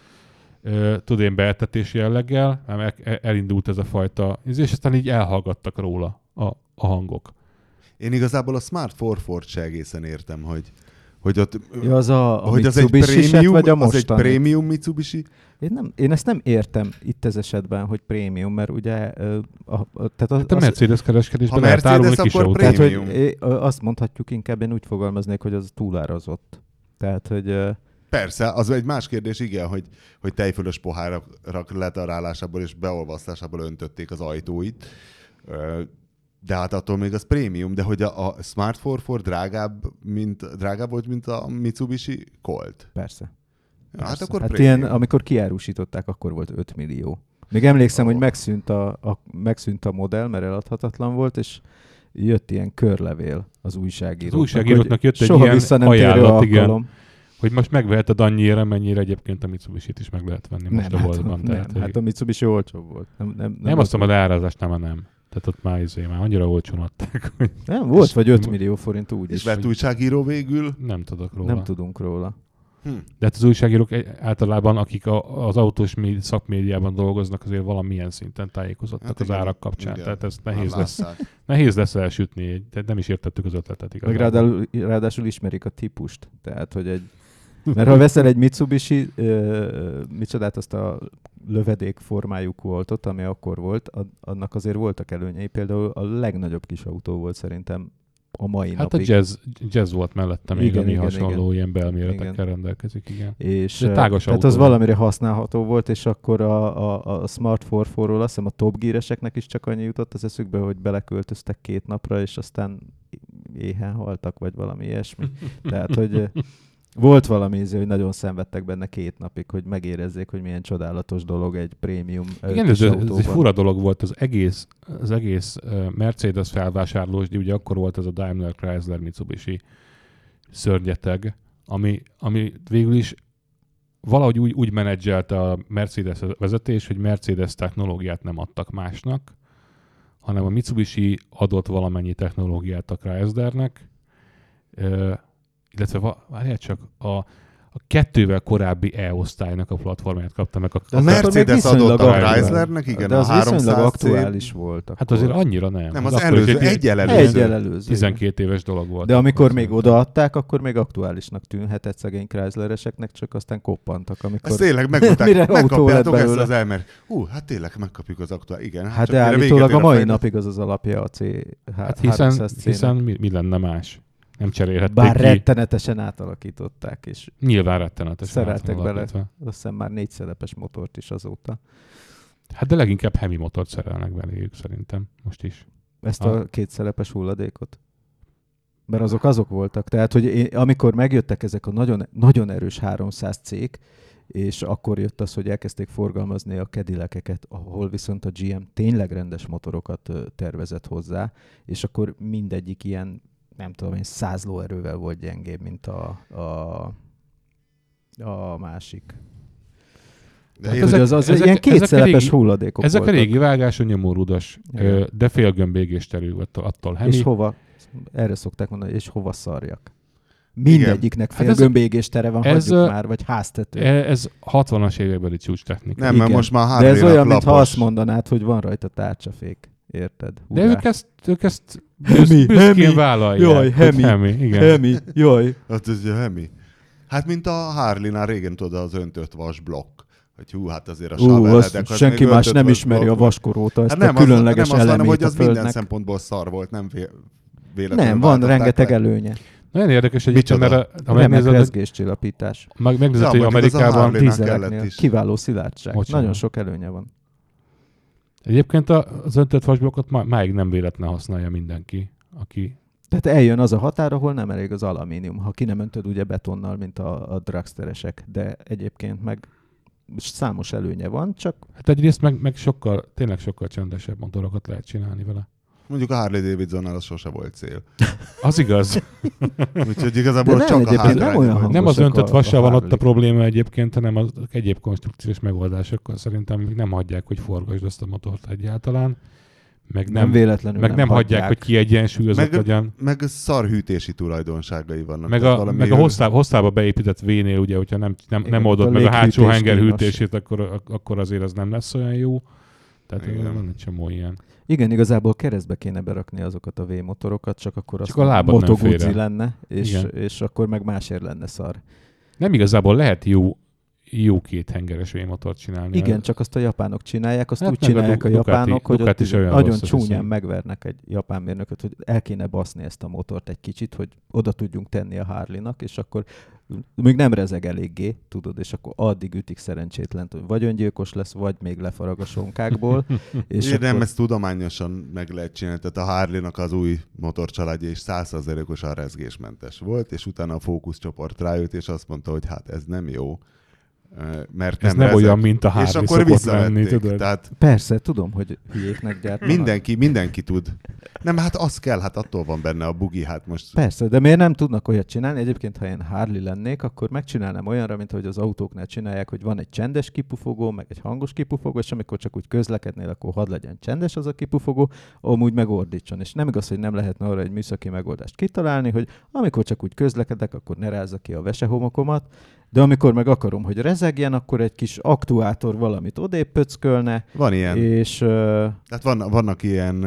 ö, tudod én beeltetés jelleggel, nem el, elindult ez a fajta, és aztán így elhallgattak róla a, a hangok. Én igazából a Smart 4 se egészen értem, hogy, hogy ott Ja, az a, a hogy az egy prémium, vagy a az egy prémium Mitsubishi. Én, nem, én ezt nem értem itt ez esetben, hogy prémium, mert ugye a, a, tehát az, Hát a Mercedes kereskedésben lehet árulni kis akkor autót. tehát, hogy azt mondhatjuk inkább, én úgy fogalmaznék, hogy az túlárazott. Tehát, hogy Persze, az egy más kérdés, igen, hogy, hogy tejfölös pohárak letarálásából és beolvasztásából öntötték az ajtóit. De hát attól még az prémium, de hogy a, a Smart 4 drágább, mint, drágább volt, mint a Mitsubishi Colt. Persze. Ja, hát akkor hát prémium. ilyen, amikor kiárusították, akkor volt 5 millió. Még emlékszem, hogy megszűnt a, a, megszűnt a modell, mert eladhatatlan volt, és jött ilyen körlevél az újságíróknak. Az újságíróknak jött egy soha ilyen vissza nem ajánlat, igen. Hogy most megveheted annyira, mennyire egyébként a Mitsubishi-t is meg lehet venni most a hát, boltban. nem, Tehát, hát a Mitsubishi olcsóbb volt. Nem, nem, nem, nem az azt mondom, a leárazás nem, nem. Tehát ott már, izé, már annyira olcsón adták, hogy Nem, volt És- vagy 5 millió forint úgy És is. lett újságíró végül. nem tudok róla. Nem tudunk róla. Hm. De hát az újságírók általában, akik a, az autós médi, szakmédiában dolgoznak, azért valamilyen szinten tájékozottak Hát az igen, árak kapcsán. igen. Tehát ez Már nehéz lesz, nehéz lesz elsütni, tehát nem is értettük az ötletet Meg igazából. ráadásul, ráadásul ismerik a típust. Tehát, hogy egy... Mert ha veszel egy Mitsubishi, ö, micsodát, azt a lövedék formájú voltot, ami akkor volt, ad- annak azért voltak előnyei. Például a legnagyobb kis autó volt szerintem a mai Hát napig. a jazz, jazz volt mellette még, Igen, ami igen, hasonló igen. ilyen belméretekkel Igen. rendelkezik, igen. És, De tágos tehát autó az volt. valamire használható volt, és akkor a, a, a Smart 4 ról azt hiszem a Top Gear-eseknek is csak annyi jutott az eszükbe, hogy beleköltöztek két napra, és aztán éhen haltak, vagy valami ilyesmi. Tehát, hogy volt valami ízé, hogy nagyon szenvedtek benne két napig, hogy megérezzék, hogy milyen csodálatos dolog egy prémium Igen, ez, ez egy fura dolog volt, az egész, az egész Mercedes felvásárlós, de ugye akkor volt ez a Daimler Chrysler Mitsubishi szörnyeteg, ami, ami végül is valahogy úgy, úgy menedzselte a Mercedes vezetés, hogy Mercedes technológiát nem adtak másnak, hanem a Mitsubishi adott valamennyi technológiát a Chryslernek, illetve várjál csak, a, a kettővel korábbi E-osztálynak a platformját kapta meg a, De A az Mercedes adott a aktuális. Chryslernek, igen, De a az 300 viszonylag C. aktuális volt. Hát akkor. azért annyira nem. Nem, az akkor előző, egy egyel előző. Egyel előző. 12 éves dolog volt. De amikor még odaadták, akkor még aktuálisnak tűnhetett szegény Chryslereseknek, csak aztán koppantak, amikor... Ezt tényleg megmondták, megkapjátok ezt az elmer. Hú, hát tényleg megkapjuk az aktuál. Igen, Hát csak de állítólag a mai napig az az alapja a C Hát hiszen, 300 hiszen mi, mi, lenne más? Nem cserélhették Bár ki. rettenetesen átalakították, és Nyilván rettenetesen Szereltek bele. azt hiszem már négy szelepes motort is azóta. Hát de leginkább hemi motort szerelnek beléjük szerintem most is. Ezt Ah. a két szelepes hulladékot. Mert azok azok voltak. Tehát, hogy én, amikor megjöttek ezek a nagyon, nagyon erős 300 cég, és akkor jött az, hogy elkezdték forgalmazni a kedilekeket, ahol viszont a GM tényleg rendes motorokat tervezett hozzá, és akkor mindegyik ilyen, nem tudom én, száz lóerővel volt gyengébb, mint a, a, a másik. De Hát ezek- az, az ezek- ilyen ezek régi- hulladékok Ezek voltak. a régi vágású nyomórudas, Igen. de félgömbégés terű attól, attól hemi. És hova, erre szokták mondani, és hova szarjak. Mindegyiknek Hát fél gömbégés tere van, ez, hagyjuk már, vagy háztető. E- Ez 60-as évekbeli csúcs technika. Nem, mert Igen. most már De Harley-nak ez olyan, mintha azt mondanád, hogy van rajta tárcsafék. Érted? De Hurrá. ők ezt, ők ezt Hemi, büsz, büszkén hemi, vállalják. jaj, hemi, hemi, igen. Hemi, jaj. Hát ez a hemi. Hát mint a Harley-nál régen tudod az öntött vasblokk. Hogy hú, hát azért a Ú, saveledek, azt senki más nem ismeri a vaskoróta, ezt Hát a nem, az, különleges nem az, hanem, hogy a az minden földnek. szempontból szar volt, nem vé- véletlenül Nem, van rengeteg le. előnye. Nagyon érdekes egyébként, mert a- ha Remek megnézed, rezgéscsillapítás. meg, megnézed, hogy az a Amerikában kiváló szilárdság. Nagyon sok előnye van. Egyébként az öntött vasblokkot má, máig nem véletlen használja mindenki, aki Tehát eljön az a határ, ahol nem elég az alumínium, ha ki nem öntöd ugye betonnal, mint a, a dragsteresek, de egyébként meg számos előnye van, csak Hát egyrészt meg, meg sokkal, tényleg sokkal csendesebb motorokat lehet csinálni vele. Mondjuk a Harley Davidsonnál az sose volt cél. Az igaz. Úgyhogy igazából De nem, csak a egyébként nem olyan nem az öntött vassal van ott a probléma egyébként, hanem az egyéb konstrukciós megoldásokkal szerintem még nem hagyják, hogy forgasd azt a motort egyáltalán. Meg nem, nem, véletlenül meg nem, hagyják, hagyják. hogy kiegyensúlyozott Meg- legyen. Meg szar hűtési tulajdonságai vannak. Meg a, meg a hosszába, hosszába beépített V-nél, ugye, hogyha nem, nem, nem oldod a meg a hátsó henger hűtését, akkor, akkor azért az nem lesz olyan jó. Tehát Igen. van egy csomó ilyen. Igen, igazából keresztbe kéne berakni azokat a V-motorokat, csak akkor Csak az a lábad nem Moto fér Guzzi el. lenne, és, Igen. és akkor meg másért lenne szar. Nem igazából lehet jó, jó két hengeres V-motort csinálni. Igen, csak azt a japánok csinálják, azt Hát úgy meg a csinálják a, Du- Ducati- japánok, hogy Ducati ott is olyan nagyon csúnyán hiszem. megvernek egy japán mérnököt, hogy el kéne baszni ezt a motort egy kicsit, hogy oda tudjunk tenni a Harley-nak, és akkor még nem rezeg eléggé, tudod, és akkor addig ütik szerencsétlent, hogy vagy öngyilkos lesz, vagy még lefarag a sonkákból. és És akkor... nem, ezt tudományosan meg lehet csinálni. Tehát a Harley-nak az új motorcsaládja is 100%-osan rezgésmentes volt, és utána a fókuszcsoport rájött, és azt mondta, hogy hát ez nem jó. Mert Ez nem, nem rezeg. olyan, mint a És Harley akkor visszavették. tudod? Tehát Persze, tudom, hogy hülyéknek gyártanak. mindenki, mindenki tud. Nem, hát az kell, hát attól van benne a bugi, hát most Persze, de miért nem tudnak olyat csinálni? Egyébként, ha én Harley lennék, akkor megcsinálnám olyanra, mint hogy az autóknál csinálják, hogy van egy csendes kipufogó, meg egy hangos kipufogó, és amikor csak úgy közlekednél, akkor hadd legyen csendes az a kipufogó, amúgy megordítson. És nem igaz, hogy nem lehetne arra egy műszaki megoldást kitalálni, hogy amikor csak úgy közlekedek, akkor ne rázza ki a vesehomokomat, de amikor meg akarom, hogy rezegjen, akkor egy kis aktuátor valamit odébb pöckölne, van ilyen. és uh, Tehát van, vannak ilyen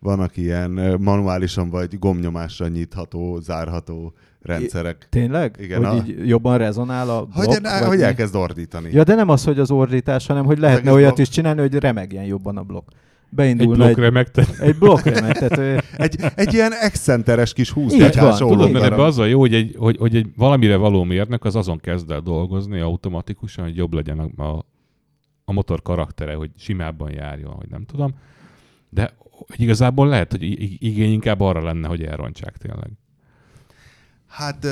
vannak ilyen manuálisan vagy gomnyomással nyitható, zárható rendszerek. tényleg? Igen, hogy a- így jobban rezonál a blokk? Hogy, hogy elkezd ordítani. Ja, de nem az, hogy az ordítás, hanem hogy lehetne olyat blokk. is csinálni, hogy remegjen jobban a blokk. Egy Beindulna blokk remegte. egy blokk remegtető. Egy, egy ilyen excenteres kis 20 Így van, kacsás tudod, mert ebben az a jó, hogy egy, hogy, hogy egy valamire való mérnök az azon kezd el dolgozni automatikusan, hogy jobb legyen a, a, a motor karaktere, hogy simábban járjon, hogy nem tudom. De hogy igazából lehet, hogy igény inkább arra lenne, hogy elrontsák tényleg. Hát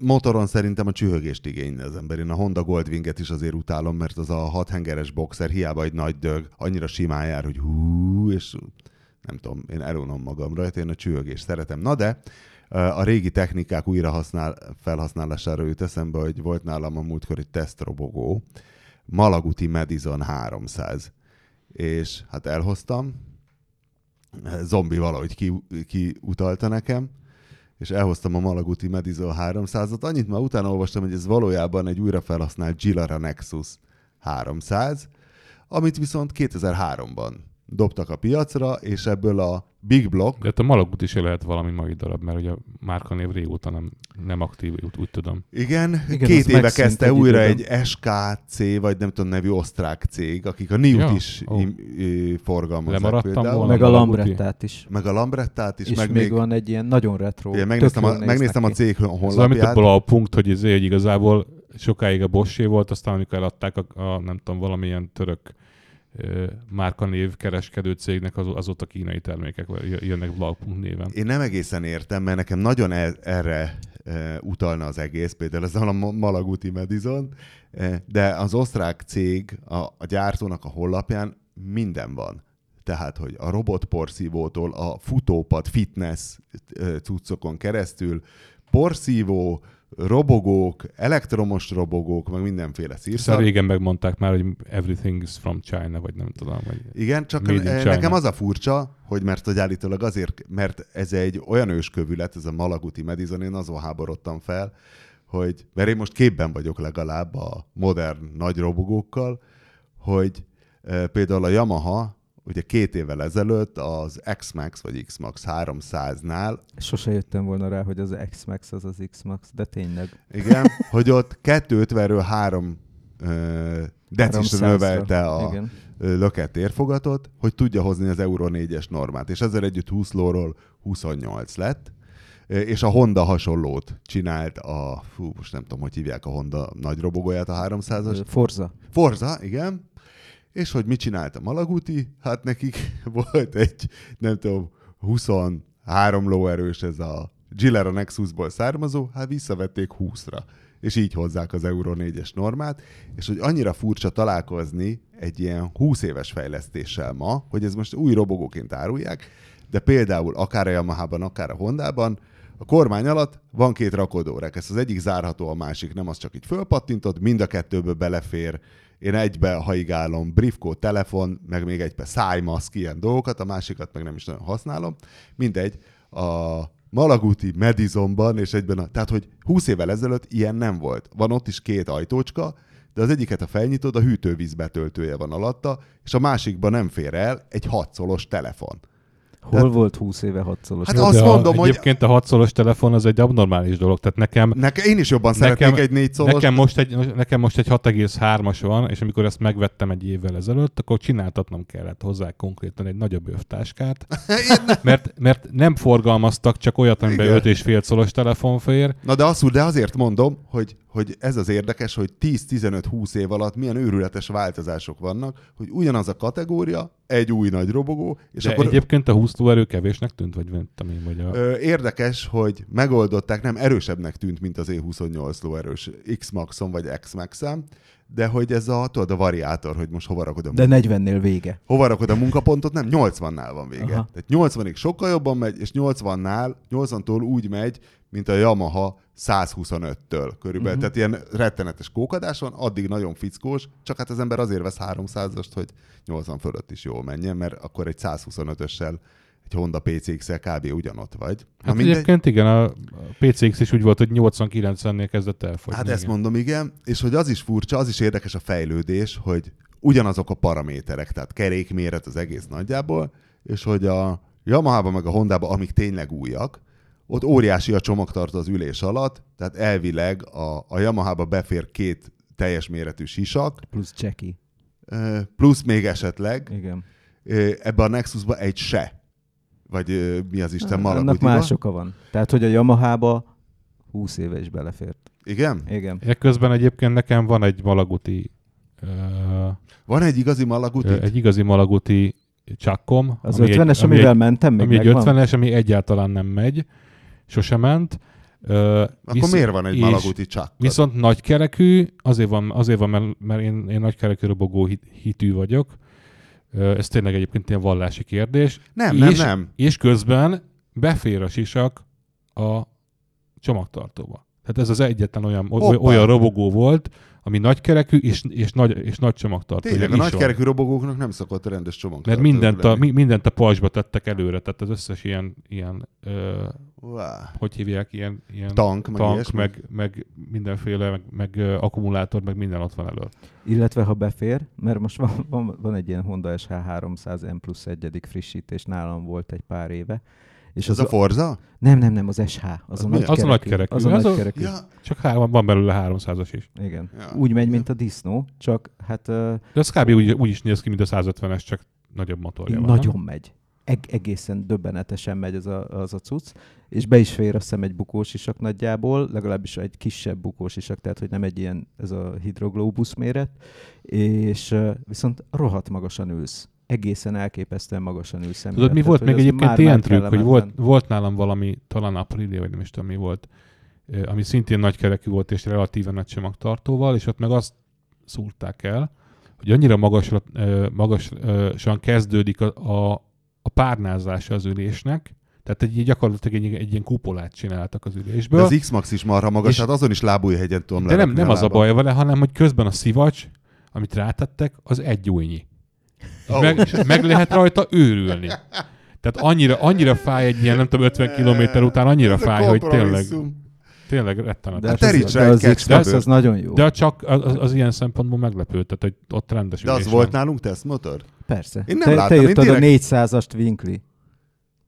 motoron szerintem a csühögést igényli az ember. Én a Honda Goldwinget is azért utálom, mert az a hathengeres boxer hiába egy nagy dög, annyira simán jár, hogy hú, és nem tudom, én elunom magam rajta, én a csühögést szeretem. Na de, a régi technikák újra használ, felhasználására jut eszembe, hogy volt nálam a múltkor egy tesztrobogó, Malaguti Madison 300. És hát elhoztam, zombi valahogy ki, ki nekem, és elhoztam a Malaguti Madison 300-at. Annyit már utána olvastam, hogy ez valójában egy újra felhasznált Gilara Nexus 300, amit viszont 2003-ban dobtak a piacra, és ebből a Big Block, De a Malagut is lehet valami mai darab, mert ugye a márkanév régóta nem, nem aktív, úgy, úgy tudom. igen, Igen, két éve kezdte egy újra időben. egy SKC, vagy nem tudom nevű osztrák cég, akik a NIU-t Ja, is ó. im- ö, forgalmazzák Lemaradtam például. volna. meg a. Lambrettát is. Meg a Lambrettát is, És, meg még, még... van egy ilyen nagyon retro. Igen, megnéztem, a, megnéztem a cég Ez olyan, mint honlapját. abból a punkt, hogy, izé, hogy igazából sokáig a Bosché volt, aztán amikor eladták a, a nem tudom, valamilyen török márkanév kereskedő cégnek az, azóta kínai termékek jönnek blog.hu néven. Én nem egészen értem, mert nekem nagyon e- erre e, utalna az egész, például ez a Ma- Malaguti Madison, e, de az osztrák cég, a, a gyártónak a honlapján minden van. Tehát, hogy a robotporszívótól a futópad fitness cuccokon keresztül, porszívó, robogók, elektromos robogók, meg mindenféle Szóval szírszar. régen megmondták már, hogy everything is from China, vagy nem tudom. Vagy... Igen, csak eh, nekem az a furcsa, hogy mert hogy állítólag azért, mert ez egy olyan őskövület, ez a Malaguti Madison, én azon háborodtam fel, hogy, mert én most képben vagyok legalább a modern nagy robogókkal, hogy e, például a Yamaha, ugye két évvel ezelőtt az X-Max vagy X-Max 300-nál, Sose jöttem volna rá, hogy az X-Max az az X-Max, de tényleg. igen, hogy ott 250-ről 3 decisre 300-ra. növelte a, Igen. ö, lökett érfogatot, hogy tudja hozni az Euro 4-es normát. És ezzel együtt 20 lóról 28 lett. És a Honda hasonlót csinált a, fú, most nem tudom, hogy hívják a Honda nagy robogóját, a 300-as. Forza. Forza, igen. És hogy mit csinált a Malaguti? Hát nekik volt egy, nem tudom, 23 lóerős ez a Gilera Nexusból származó, hát visszavették 20-ra. És így hozzák az Euro 4-es normát, és hogy annyira furcsa találkozni egy ilyen 20 éves fejlesztéssel ma, hogy ez most új robogóként árulják, de például akár a Yamaha-ban, akár a Hondában, a kormány alatt van két rakodórek, ez az egyik zárható, a másik nem, az csak így fölpattintod, mind a kettőből belefér. Én egybe haigálom briefkó, telefon, meg még egybe szájmaszk, ilyen dolgokat, a másikat meg nem is nagyon használom. Mindegy, a Malaguti Madisonban, és egyben, a, tehát hogy 20 évvel ezelőtt ilyen nem volt. Van ott is két ajtócska, de az egyiket, ha felnyitod, a hűtővíz betöltője van alatta, és a másikban nem fér el egy hatszolos telefon. Hol Tehát- volt 20 éve hatszolos? Hát Jó, azt de mondom, hogy- Egyébként a hatszolos telefon az egy abnormális dolog. Tehát nekem, Nekem, én is jobban szeretnék nekem, egy négy szoros. nekem, most egy, nekem most egy 6,3-as van, és amikor ezt megvettem egy évvel ezelőtt, akkor csináltatnom kellett hozzá konkrétan egy nagyobb övtáskát, mert, mert nem forgalmaztak csak olyat, amiben Igen. 5,5 szolos telefon fér, Na de azt, de azért mondom, hogy, hogy ez az érdekes, hogy 10-15-20 év alatt milyen őrületes változások vannak, hogy ugyanaz a kategória, egy új nagy robogó, és de akkor egyébként a 20 lóerő kevésnek tűnt, vagy tudom én, vagy a... Ö, érdekes, hogy megoldották, nem erősebbnek tűnt, mint az E28 lóerős X-Maxon vagy X-Maxen, de hogy ez a, tudod, a variátor, hogy most hova rakod a, De 40-nél vége. hova rakod a munkapontot, nem, 80-nál van vége. Aha. Tehát 80-ig sokkal jobban megy, és 80-nál, 80-tól úgy megy, mint a Yamaha 125-től körülbelül. Uh-huh. Tehát ilyen rettenetes kókadás van, addig nagyon fickós, csak hát az ember azért vesz 300-ast, hogy 80 fölött is jól menjen, mert akkor egy 125-össel egy Honda PCX-el kb. ugyanott vagy. Hát egyébként igen, a PCX is úgy volt, hogy 80-90-nél kezdett elfogyni. Hát ezt mondom, igen. És hogy az is furcsa, az is érdekes a fejlődés, hogy ugyanazok a paraméterek, tehát kerékméret az egész nagyjából, és hogy a Yamaha-ban meg a Honda-ban, amik tényleg újak, ott óriási a csomagtartó az ülés alatt, tehát elvileg a, a Yamaha-ba befér két teljes méretű sisak, Plusz Jackie. ö, plusz még esetleg Igen. ö, ebbe a Nexusba egy se. Vagy mi az Isten Annak malagutiba. más oka van. Tehát, hogy a Yamaha-ba 20 éve is belefért. Igen? Igen. Ekközben egyébként nekem van egy malaguti, ö, Van egy igazi malaguti? egy igazi malaguti csakkom. Az ami 50-es, egy, ami amivel egy, mentem, még ami egy megvan? 50-es, ami egyáltalán nem megy, sose ment. Ö, Akkor miért van egy malaguti csak? Viszont nagykerekű, azért van, azért van mert, mert én, én nagykerekű robogó hit, hitű vagyok. Ez tényleg egyébként ilyen vallási kérdés. Nem, nem, és, nem. És közben befér a sisak a csomagtartóba. Tehát ez az egyetlen olyan, olyan robogó volt, ami nagykerekű és, és, nagy, és nagy csomagtartó. Tényleg, a nagykerekű robogóknak nem szokott rendes csomag. Mert mindent a, mi- mindent a pajzsba tettek előre, tehát az összes ilyen, ilyen ö, Wow. hogy hívják, ilyen, ilyen Tank, meg tank ilyesmi? meg, meg mindenféle, meg, meg akkumulátor, meg minden ott van elő. Illetve ha befér, mert most van, van, van egy ilyen Honda SH 300 M plusz egyedik frissítés, nálam volt egy pár éve. És Ez a Forza? Nem, nem, nem, az SH. Az, Az a nagy Az a nagykerekű. Az a Az a- nagykerekű. Ja. Csak három, van belőle 300-as is. Igen. Ja. Úgy megy, mint a disznó, csak hát uh, De az kb. Úgy, úgy is néz ki, mint a 150-es, csak nagyobb motorja van. nagyon megy. Eg- egészen döbbenetesen megy az a, az a cucc, és be is fér azt hiszem egy bukós isak nagyjából, legalábbis egy kisebb bukós isak, tehát hogy nem egy ilyen, ez a hidroglóbusz méret, és viszont rohadt magasan ülsz. Egészen elképesztően magasan ülsz. Tudod, mi volt Tehát, még hogy ez egyébként ilyen trükk, hogy volt, volt nálam valami, talán Aprilia, vagy nem is tudom mi volt, ami szintén nagykerekű volt és relatíven nagy csomagtartóval, és ott meg azt szúrták el, hogy annyira magasra, magasan kezdődik a, a, a párnázása az ülésnek, tehát egy, gyakorlatilag egy, egy ilyen kupolát csináltak az De ülésből. az X-Max is marha magas, És- hát azon is lábújhegyen tudom De nem, nem az a baj vele, hanem hogy közben a szivacs, amit rátettek, az egy újnyi. És, Ó. meg, és meg lehet rajta őrülni. Tehát annyira, annyira fáj egy ilyen, nem tudom, 50 km után, annyira Ez fáj, hogy tényleg, tényleg De, rettenetes. hát az, rá de az X-Max bőr. az nagyon jó. De csak az, az, az ilyen szempontból meglepő, tehát hogy ott rendes De az volt nálunk tesztmotor? Persze. Én nem te, láttam, te én írtad direkt- a 400-ast Winkli.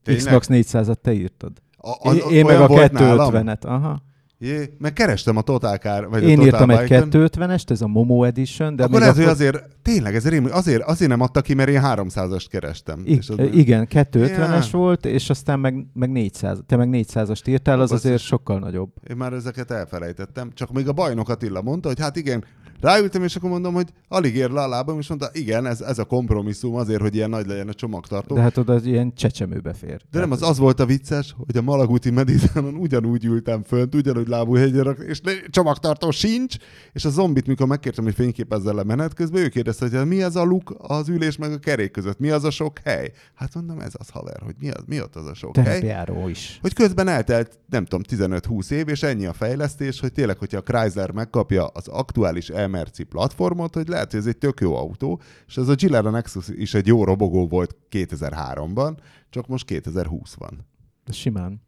Xbox 400-at te írtad. A, Én, én meg a volt nálam? 250-et. Aha. Jé, meg kerestem a Total Car, vagy Én a írtam Total egy Bike-en. 250-est, ez a Momo Edition, de akkor hogy akkor... azért, tényleg, ez rémlik, azért, azért nem adta ki, mert én 300-ast kerestem. I- És az- igen, 250-es Ja. volt, és aztán meg, meg 400. Te meg 400-ast írtál, az Basszus. azért sokkal nagyobb. Én már ezeket elfelejtettem. Csak még a bajnok Attila mondta, hogy hát igen, ráültem, és akkor mondom, hogy alig ér le a lábam, és mondta, igen, ez, ez a kompromisszum azért, hogy ilyen nagy legyen a csomagtartó. De hát oda ilyen csecsemőbe fér. De nem, az az volt a vicces, hogy a Malagúti Meditánon ugyanúgy ültem fönt, ugyanúgy lábújhegyre, és csomagtartó sincs, és a zombit, mikor megkértem, hogy fényképezzel le menet közben, ő kérdezte, hogy mi az a luk az ülés meg a kerék között, mi az a sok hely? Hát mondom, ez az haver, hogy mi, az, mi ott az a sok hely? Terepjáró is. Hogy közben eltelt, nem tudom, 15-20 év, és ennyi a fejlesztés, hogy tényleg, hogyha a Chrysler megkapja az aktuális MRC platformot, hogy lehet, hogy ez egy tök jó autó, és ez a Gilera Nexus is egy jó robogó volt 2003-ban, csak most 2020 van. Simán.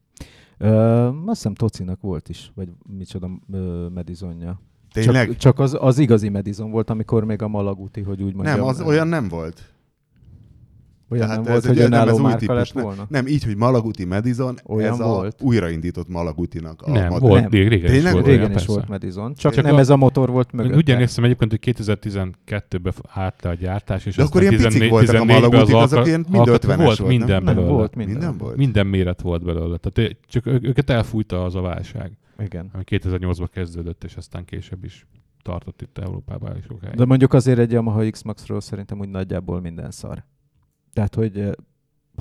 Ö, azt hiszem Tocinak volt is, vagy micsoda ö, medizonja. Tényleg? Csak, csak az, az igazi medizon volt, amikor még a Malaguti, hogy úgy mondjam. nem, az olyan nem volt. Olyan Tehát nem ez volt, egy hogy olyan- nem, önálló ez új márka típus, lett volna? Nem, így, hogy Malaguti Madison, Olyan ez a volt? újraindított Malagutinak a Nem, modell. volt, Nem. régen is Tényleg? volt. Régen olyan, is persze. volt Madison, csak, Csak nem a- ez a motor volt Én mögötte. úgy emlékszem egyébként, hogy 2012-ben állt le a gyártás, és De akkor ilyen picik 14 voltak a 14-ben Malagutik, az azok ilyen mind alkat- 50-es Volt volt, nem? minden nem belőle. volt minden. Minden volt? Minden méret volt belőle. Tehát csak őket elfújta az a válság, Igen. ami 2008-ban kezdődött, és aztán később is tartott itt Európában is sokáig. De mondjuk azért egy Yamaha X-Maxról szerintem úgy nagyjából minden szar. Tehát, hogy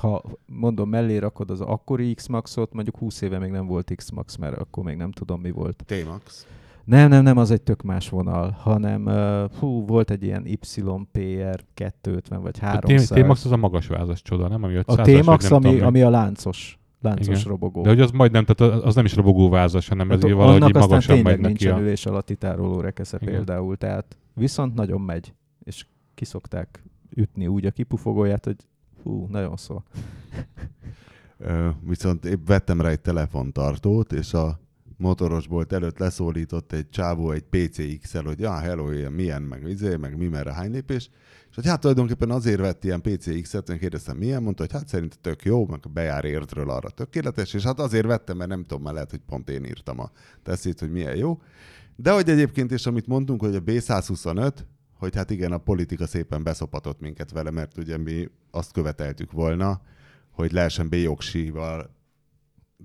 ha mondom, mellé rakod az akkori X-Maxot, mondjuk 20 éve még nem volt X-Max, mert akkor még nem tudom mi volt. T-Max. Nem, nem, nem, az egy tök más vonal, hanem uh, hú, volt egy ilyen YPR 250 vagy A 300. T- T-Max az a magasvázas csoda, nem? Ami 500 a T-Max, ami, ami a láncos, láncos Igen. robogó. De hogy az majdnem, tehát az nem is robogóvázas, hanem ez Hát így valahogy annak aztán magasan megy neki. nincsen A... ülés alatti tároló rekesze Igen. például, tehát viszont nagyon megy, és kiszokták ütni úgy a kipufogóját, hogy hú, nagyon szó. Viszont épp vettem rá egy telefontartót, és a motorosbolt előtt leszólított egy csávó egy PCX-el, hogy ja, hello, ilyen milyen, meg izé, meg mi, merre, hány lépés. És hogy hát tulajdonképpen azért vett ilyen PCX-et, én kérdeztem milyen, mondta, hogy hát szerint tök jó, meg bejár értről arra tökéletes, és hát azért vettem, mert nem tudom, már lehet, hogy pont én írtam a teszét, hogy milyen jó. De hogy egyébként is, amit mondtunk, hogy a B125, hogy hát igen, a politika szépen beszopatott minket vele, mert ugye mi azt követeltük volna, hogy lehessen B-jogsival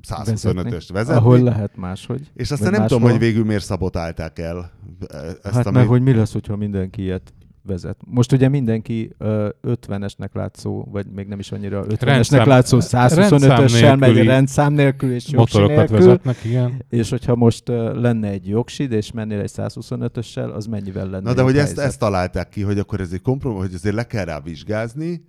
125-öst vezetni. Ahol lehet máshogy. És aztán nem tudom, máshol. hogy végül miért szabotálták el e- ezt Hát a meg, hogy mi lesz, hogyha mindenki ilyet vezet. Most ugye mindenki ö, 50-esnek látszó, vagy még nem is annyira 50-esnek Rendszám- látszó 125-össel megy rendszám nélkül és jogsi Motorokat nélkül. vezetnek, igen. És hogyha most ö, lenne egy jogsid, és mennél egy 125-össel, az mennyivel lenne Na de hogy ezt, ezt találták ki, hogy akkor ez egy kompromis, hogy azért le kell rá vizsgázni,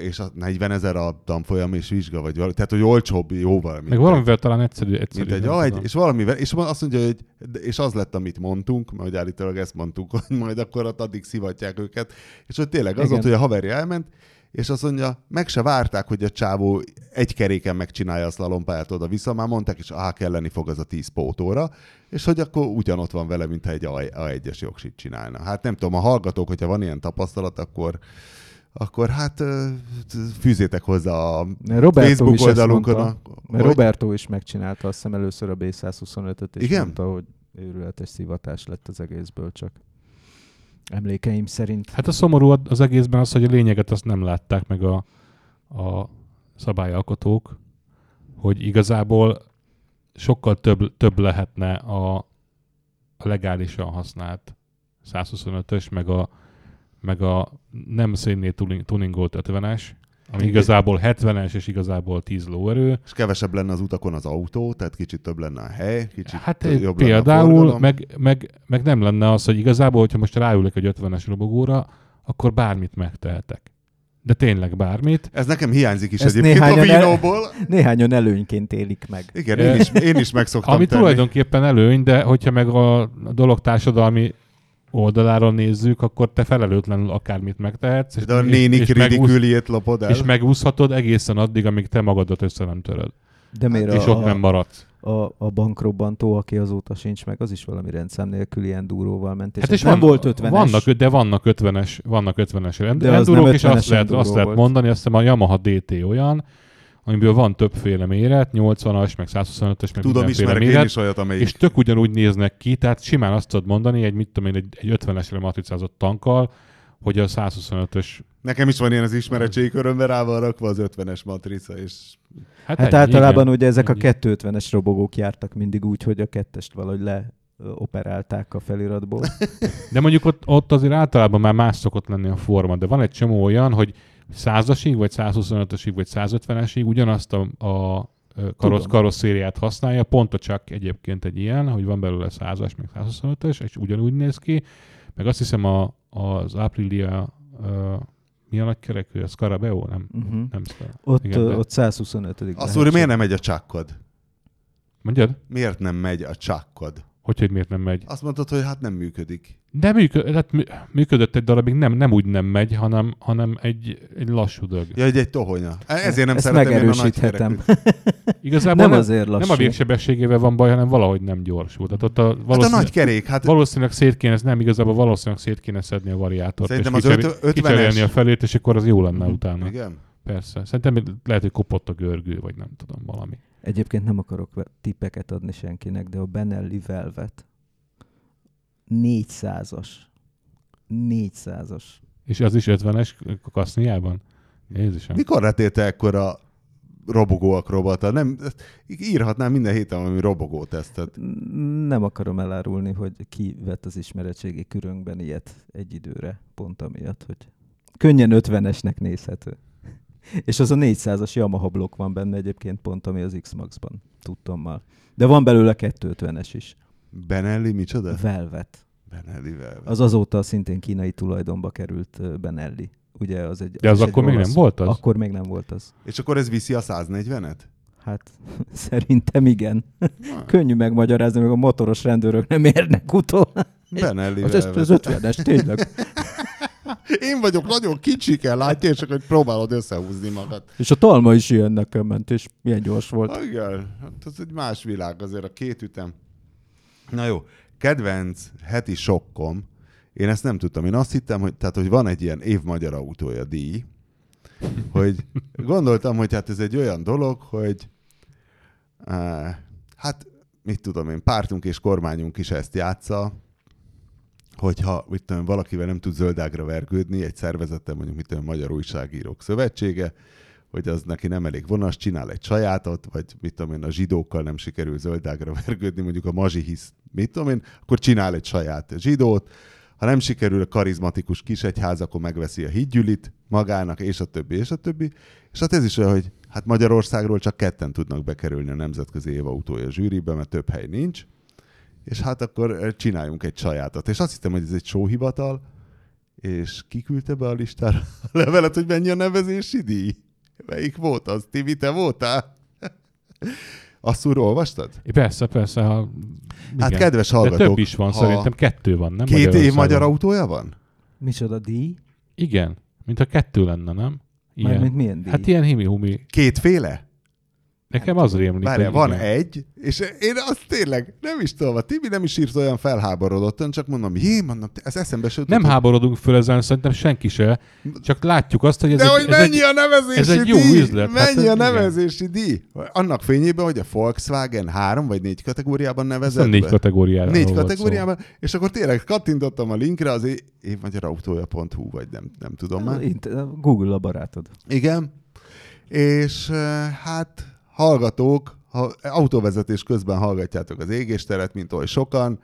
és a 40 ezer a tanfolyam és vizsga, vagy valami, tehát hogy olcsóbb jóval, mint Meg valamivel talán egyszerű, egyszerű. mint egy, ah, egy, és valamivel, és azt mondja, hogy és az lett, amit mondtunk, mert hogy állítólag ezt mondtuk, hogy majd akkor addig szivatják őket, és hogy tényleg az Igen. volt, hogy a haverja elment, és azt mondja, meg se várták, hogy a csávó egy keréken megcsinálja a szlalompályát oda-vissza, már mondták is, á, kelleni fog az a 10 pótóra, és hogy akkor ugyanott van vele, mintha egy A1-es jogsit csinálna. Hát nem tudom, a hallgatók, hogyha van ilyen tapasztalat, akkor akkor hát fűzétek hozzá a Roberto Facebook is oldalunkon. mondta. A, Mert hogy- Roberto is megcsinálta azt hiszem először a B125-öt, és Igen? mondta, hogy őrületes szivatás lett az egészből csak. Emlékeim szerint. Hát a szomorú az egészben az, hogy a lényeget azt nem látták meg a, a szabályalkotók, hogy igazából sokkal több, több lehetne a, a legálisan használt 125-ös, meg a, meg a nem szénné tuning- tuningolt 50-es, ami igazából 70-es és igazából 10 lóerő. és kevesebb lenne az utakon az autó, tehát kicsit több lenne a hely, kicsit Hát jobb lenne a például, meg, meg, meg nem lenne az, hogy igazából, hogyha most ráülök egy 50-es robogóra, akkor bármit megtehetek. De tényleg bármit. Ez nekem hiányzik is Ezt egyébként a néhányan el- Vinóból. Néhányan előnyként élik meg. Igen, én is, én is meg szoktam Ami tenni. tulajdonképpen előny, de hogyha meg a dolog társadalmi oldaláról nézzük, akkor te felelőtlenül akármit megtehetsz. és- De a nénik ridiküliét lopod el. És megúszhatod egészen addig, amíg te magadat össze nem töröd. De miért és a, ott nem maradsz. a, a bankrobbantó, aki azóta sincs meg, az is valami rendszám nélkül ilyen durvóval ment. És, Hát és nem van, volt 50-es. Vannak, de vannak 50-es, vannak 50-es rend, De endurok, és azt 50-es lehet, azt lehet mondani, azt hiszem a Yamaha DT olyan, amiből van többféle méret, 80-as, meg 125-ös, meg Tudom, mindenféle ismerek én méret, is olyat, amelyik... és tök ugyanúgy néznek ki, tehát simán azt tudod mondani, egy, mit tudom én, egy, egy 50-esre matricázott tankkal, hogy a 125-ös Nekem is van ilyen az ismeretségi körömben rá van rakva az 50-es matrica, és Hát ennyi, általában igen. ugye ezek a Ennyi. 250-es robogók jártak mindig úgy, hogy a kettest valahogy le operálták a feliratból. De mondjuk ott, ott azért általában már más szokott lenni a forma, de van egy csomó olyan, hogy 100-asig, vagy 125-ösig, vagy 150-esig ugyanazt a, a karosz, karosszériát használja, pont a csak egyébként egy ilyen, hogy van belőle 100-as, meg 125-ös, és ugyanúgy néz ki, meg azt hiszem a, az Aprilia, mi a nagy kerekű, a Scarabeo, nem? Uh-huh. Nem Scarabeo. Ott, Igen, de- ott 125 azt úr, miért nem megy a csakkod? Mondjad? Miért nem megy a csakkod? Hogy, hogy miért nem megy? Azt mondtad, hogy hát nem működik. De működött, hát mű- működött egy darabig, nem, nem úgy nem megy, hanem, hanem egy, egy lassú dög. Ja, hogy egy tohonya. Ezért nem Ezt szeretem én a nagy. Igazából Nem azért lassú. nem a végsebességével van baj, hanem valahogy nem gyorsul. Tehát ott a Hát a valószínűleg, nagy kerék, hát valószínűleg szét kéne, nem igazából valószínűleg szét kéne szedni a variátort. Szerintem és az ötvenes- kicserélni a felét, és akkor az jó lenne utána. igen. Persze. Szerintem lehet, hogy kopott a görgő, vagy nem tudom, valami. Egyébként nem akarok tippeket adni senkinek, de a Benelli Velvet 400-as. 400-as. És az is 50-es kaszniában? Jézusom. Mikor lett te ekkora robogó akrobata? Nem, írhatnám minden héten valami robogó tesztet. Nem akarom elárulni, hogy ki vett az ismeretségi körünkben ilyet egy időre, pont amiatt, hogy könnyen 50-esnek nézhető. És az a 400-as Yamaha blokk van benne egyébként pont, ami az X-Max-ban tudtommal. De van belőle 250-es is. Benelli micsoda? Velvet. Benelli Velvet. Az azóta szintén kínai tulajdonba került Benelli. Ugye az egy, De az egy akkor még nem olasz- volt az? Akkor még nem volt az. És akkor ez viszi a 140-et? Hát szerintem igen. Könnyű megmagyarázni, meg a motoros rendőrök nem érnek utol. Benelli Az, az 50-es, tényleg. Én vagyok nagyon kicsike, látja, és akkor próbálod összehúzni magad. És a talma is ilyen nekem ment, és milyen gyors volt. Ah, igen, hát ez egy más világ azért a két ütem. Na jó, kedvenc heti sokkom, én ezt nem tudtam, én azt hittem, hogy, tehát, hogy van egy ilyen év magyar autója díj, hogy gondoltam, hogy hát ez egy olyan dolog, hogy uh, hát mit tudom én, pártunk és kormányunk is ezt játsza, hogyha mit tudom, valakivel nem tud zöldágra vergődni, egy szervezettel, mondjuk mit tudom, Magyar Újságírók Szövetsége, hogy az neki nem elég vonas, csinál egy sajátot, vagy mit tudom én, a zsidókkal nem sikerül zöldágra vergődni, mondjuk a mazsi hisz, mit tudom én, akkor csinál egy saját zsidót, ha nem sikerül a karizmatikus kisegyház, akkor megveszi a hídgyülit magának, és a többi, és a többi. És hát ez is olyan, hogy hát Magyarországról csak ketten tudnak bekerülni a Nemzetközi Évautója zsűribe, mert több hely nincs, és hát akkor eh, csináljunk egy sajátot. És azt hittem, hogy ez egy sóhivatal, és kiküldte be a listára a levelet, hogy mennyi a nevezési díj? Melyik volt az? Tibi, te voltál? Azt úr olvastad? Persze, persze. Ha, Hát igen. kedves De hallgatók, több is van, ha szerintem kettő van, nem? Két év magyar autója van? Micsoda díj? Igen, mintha kettő lenne, nem? Mármint milyen díj? Hát ilyen himi-humi. Kétféle? Nekem az rémlik, Várjál, van igen. egy, és én azt tényleg nem is tudom, a Tibi nem is írt olyan felháborodottan, csak mondom, jé, mondom, ez eszembe se jutott, Nem háborodunk föl ezen, szerintem senki se, csak látjuk azt, hogy ez De egy, hogy ez mennyi egy, a nevezési ez egy jó díj? üzlet, hát Mennyi ez- a igen. nevezési díj? Annak fényében, hogy a Volkswagen három vagy négy kategóriában ez nevezett négy be? kategóriára Négy volt szó. kategóriában, és akkor tényleg kattintottam a linkre az évmagyarautója.hu, vagy nem, nem tudom már. Google a barátod. Igen. És eh, hát hallgatók, ha autóvezetés közben hallgatjátok az égésteret, mint oly sokan,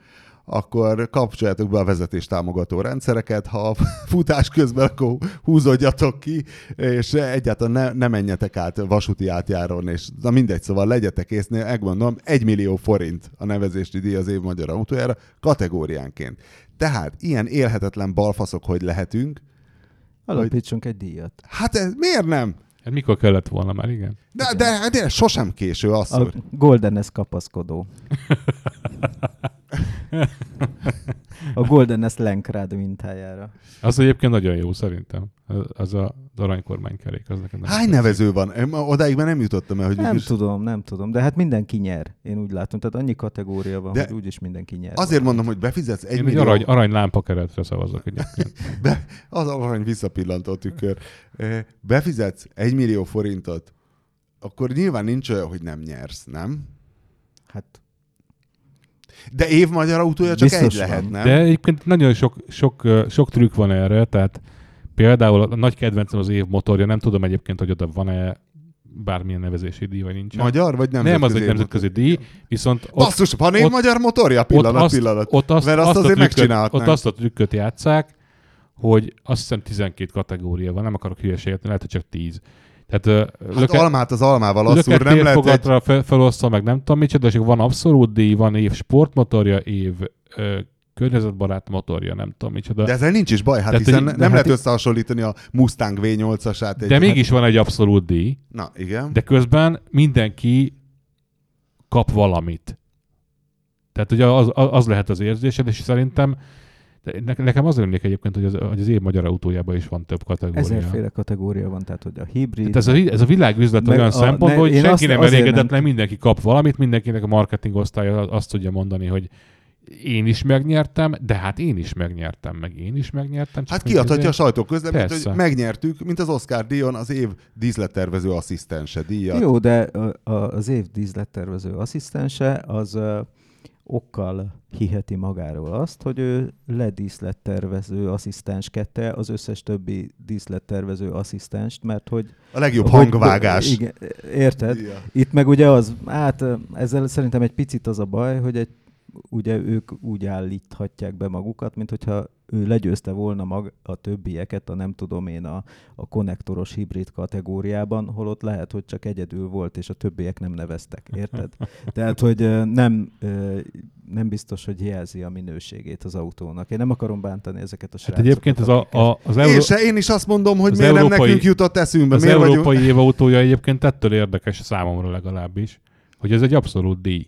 akkor kapcsoljátok be a vezetés támogató rendszereket, ha a futás közben, akkor húzódjatok ki, és egyáltalán ne, ne menjetek át vasúti átjáron, és na mindegy, szóval legyetek észnél, megmondom, egy millió forint a nevezési díj az év magyar autójára, kategóriánként. Tehát ilyen élhetetlen balfaszok, hogy lehetünk, Alapítsunk egy díjat. hát ez, miért nem? Hát mikor kellett volna már, igen? De, de, de sosem késő az, A hogy... Golden S kapaszkodó. A Golden S Lenkrád mintájára. Az egyébként nagyon jó szerintem. Az a az aranykormánykerék. Az nekem Hány tetszik. nevező van? Én Odáig már nem jutottam el, hogy Nem mégis... tudom, nem tudom. De hát mindenki nyer, én úgy látom. Tehát annyi kategória van, De hogy úgyis mindenki nyer. Azért mondom, hogy befizetsz egy Én millió... arany, arany lámpakeretre szavazok egyébként. Be, az arany visszapillantó tükör. Befizetsz egy millió forintot, akkor nyilván nincs olyan, hogy nem nyersz, nem? Hát De év magyar autója csak Biztos egy lehet, van. nem? De egyébként nagyon sok, sok, sok trükk van erre, tehát például a nagy kedvencem az év motorja, nem tudom egyébként, hogy oda van-e bármilyen nevezési díj, vagy nincs. Magyar vagy nemzetközi? nem, az egy nemzetközi díj, viszont motor? Basszus, van ott- magyar motorja? ott Pillanat, azt, pillanat. Ott azt, Mert azt azt azért trükköt, megcsinálhatnánk. Ott azt a trükköt játszák, hogy azt hiszem 12 kategória van, nem akarok hülyeséget, lehet, hogy csak 10. Tehát Hát almát az almával, azt úr, Löket nem lehet egy... fel, felosztva, meg nem tudom micsoda, és van abszolút díj, van év sportmotorja, év ö, környezetbarát motorja, nem tudom micsoda. De ezzel nincs is baj, hát Tehát, hiszen hogy- nem de lehet hát- összehasonlítani a Mustang V8-asát. de mégis van egy abszolút díj, Na, igen. de közben mindenki kap valamit. Tehát ugye az az lehet az érzésed, és szerintem de ne- nekem az emlék egyébként, hogy az, hogy az év magyar autójában is van több kategória. Ezerféle kategória van, tehát hogy a hibrid. Tehát ez a, ez a világüzlet Meg olyan a- szempontból, ne- hogy én senki azt- nem elégedetlen, nem- mindenki kap valamit, mindenkinek a marketing osztálya azt tudja mondani, hogy én is megnyertem, de hát én is megnyertem, meg én is megnyertem. csak Hát kiadhatja a sajtóközleményt, Persze. hogy megnyertük, mint az Oscar díjon az év díszlettervező asszisztense díjat. Jó, de az év díszlettervező asszisztense az okkal hiheti magáról azt, hogy ő ledíszlettervező asszisztenskedte az összes többi díszlettervező asszisztenst, mert hogy... A legjobb hogy- hangvágás. Igen, érted? Ja. Itt meg ugye az, hát ezzel szerintem egy picit az a baj, hogy egy, ugye ők úgy állíthatják be magukat, mint hogyha ő legyőzte volna mag, a többieket, a nem tudom én, a, a konnektoros hibrid kategóriában, holott lehet, hogy csak egyedül volt, és a többiek nem neveztek, érted? Tehát, hogy nem, nem biztos, hogy jelzi a minőségét az autónak. Én nem akarom bántani ezeket a Hát srácokat. egyébként ez a, a, az, Én, Euró... se, én is azt mondom, hogy Az miért nem európai- nekünk jutott eszünkbe. az miért európai vagyunk... év autója egyébként ettől érdekes számomra legalábbis, hogy ez egy abszolút díj.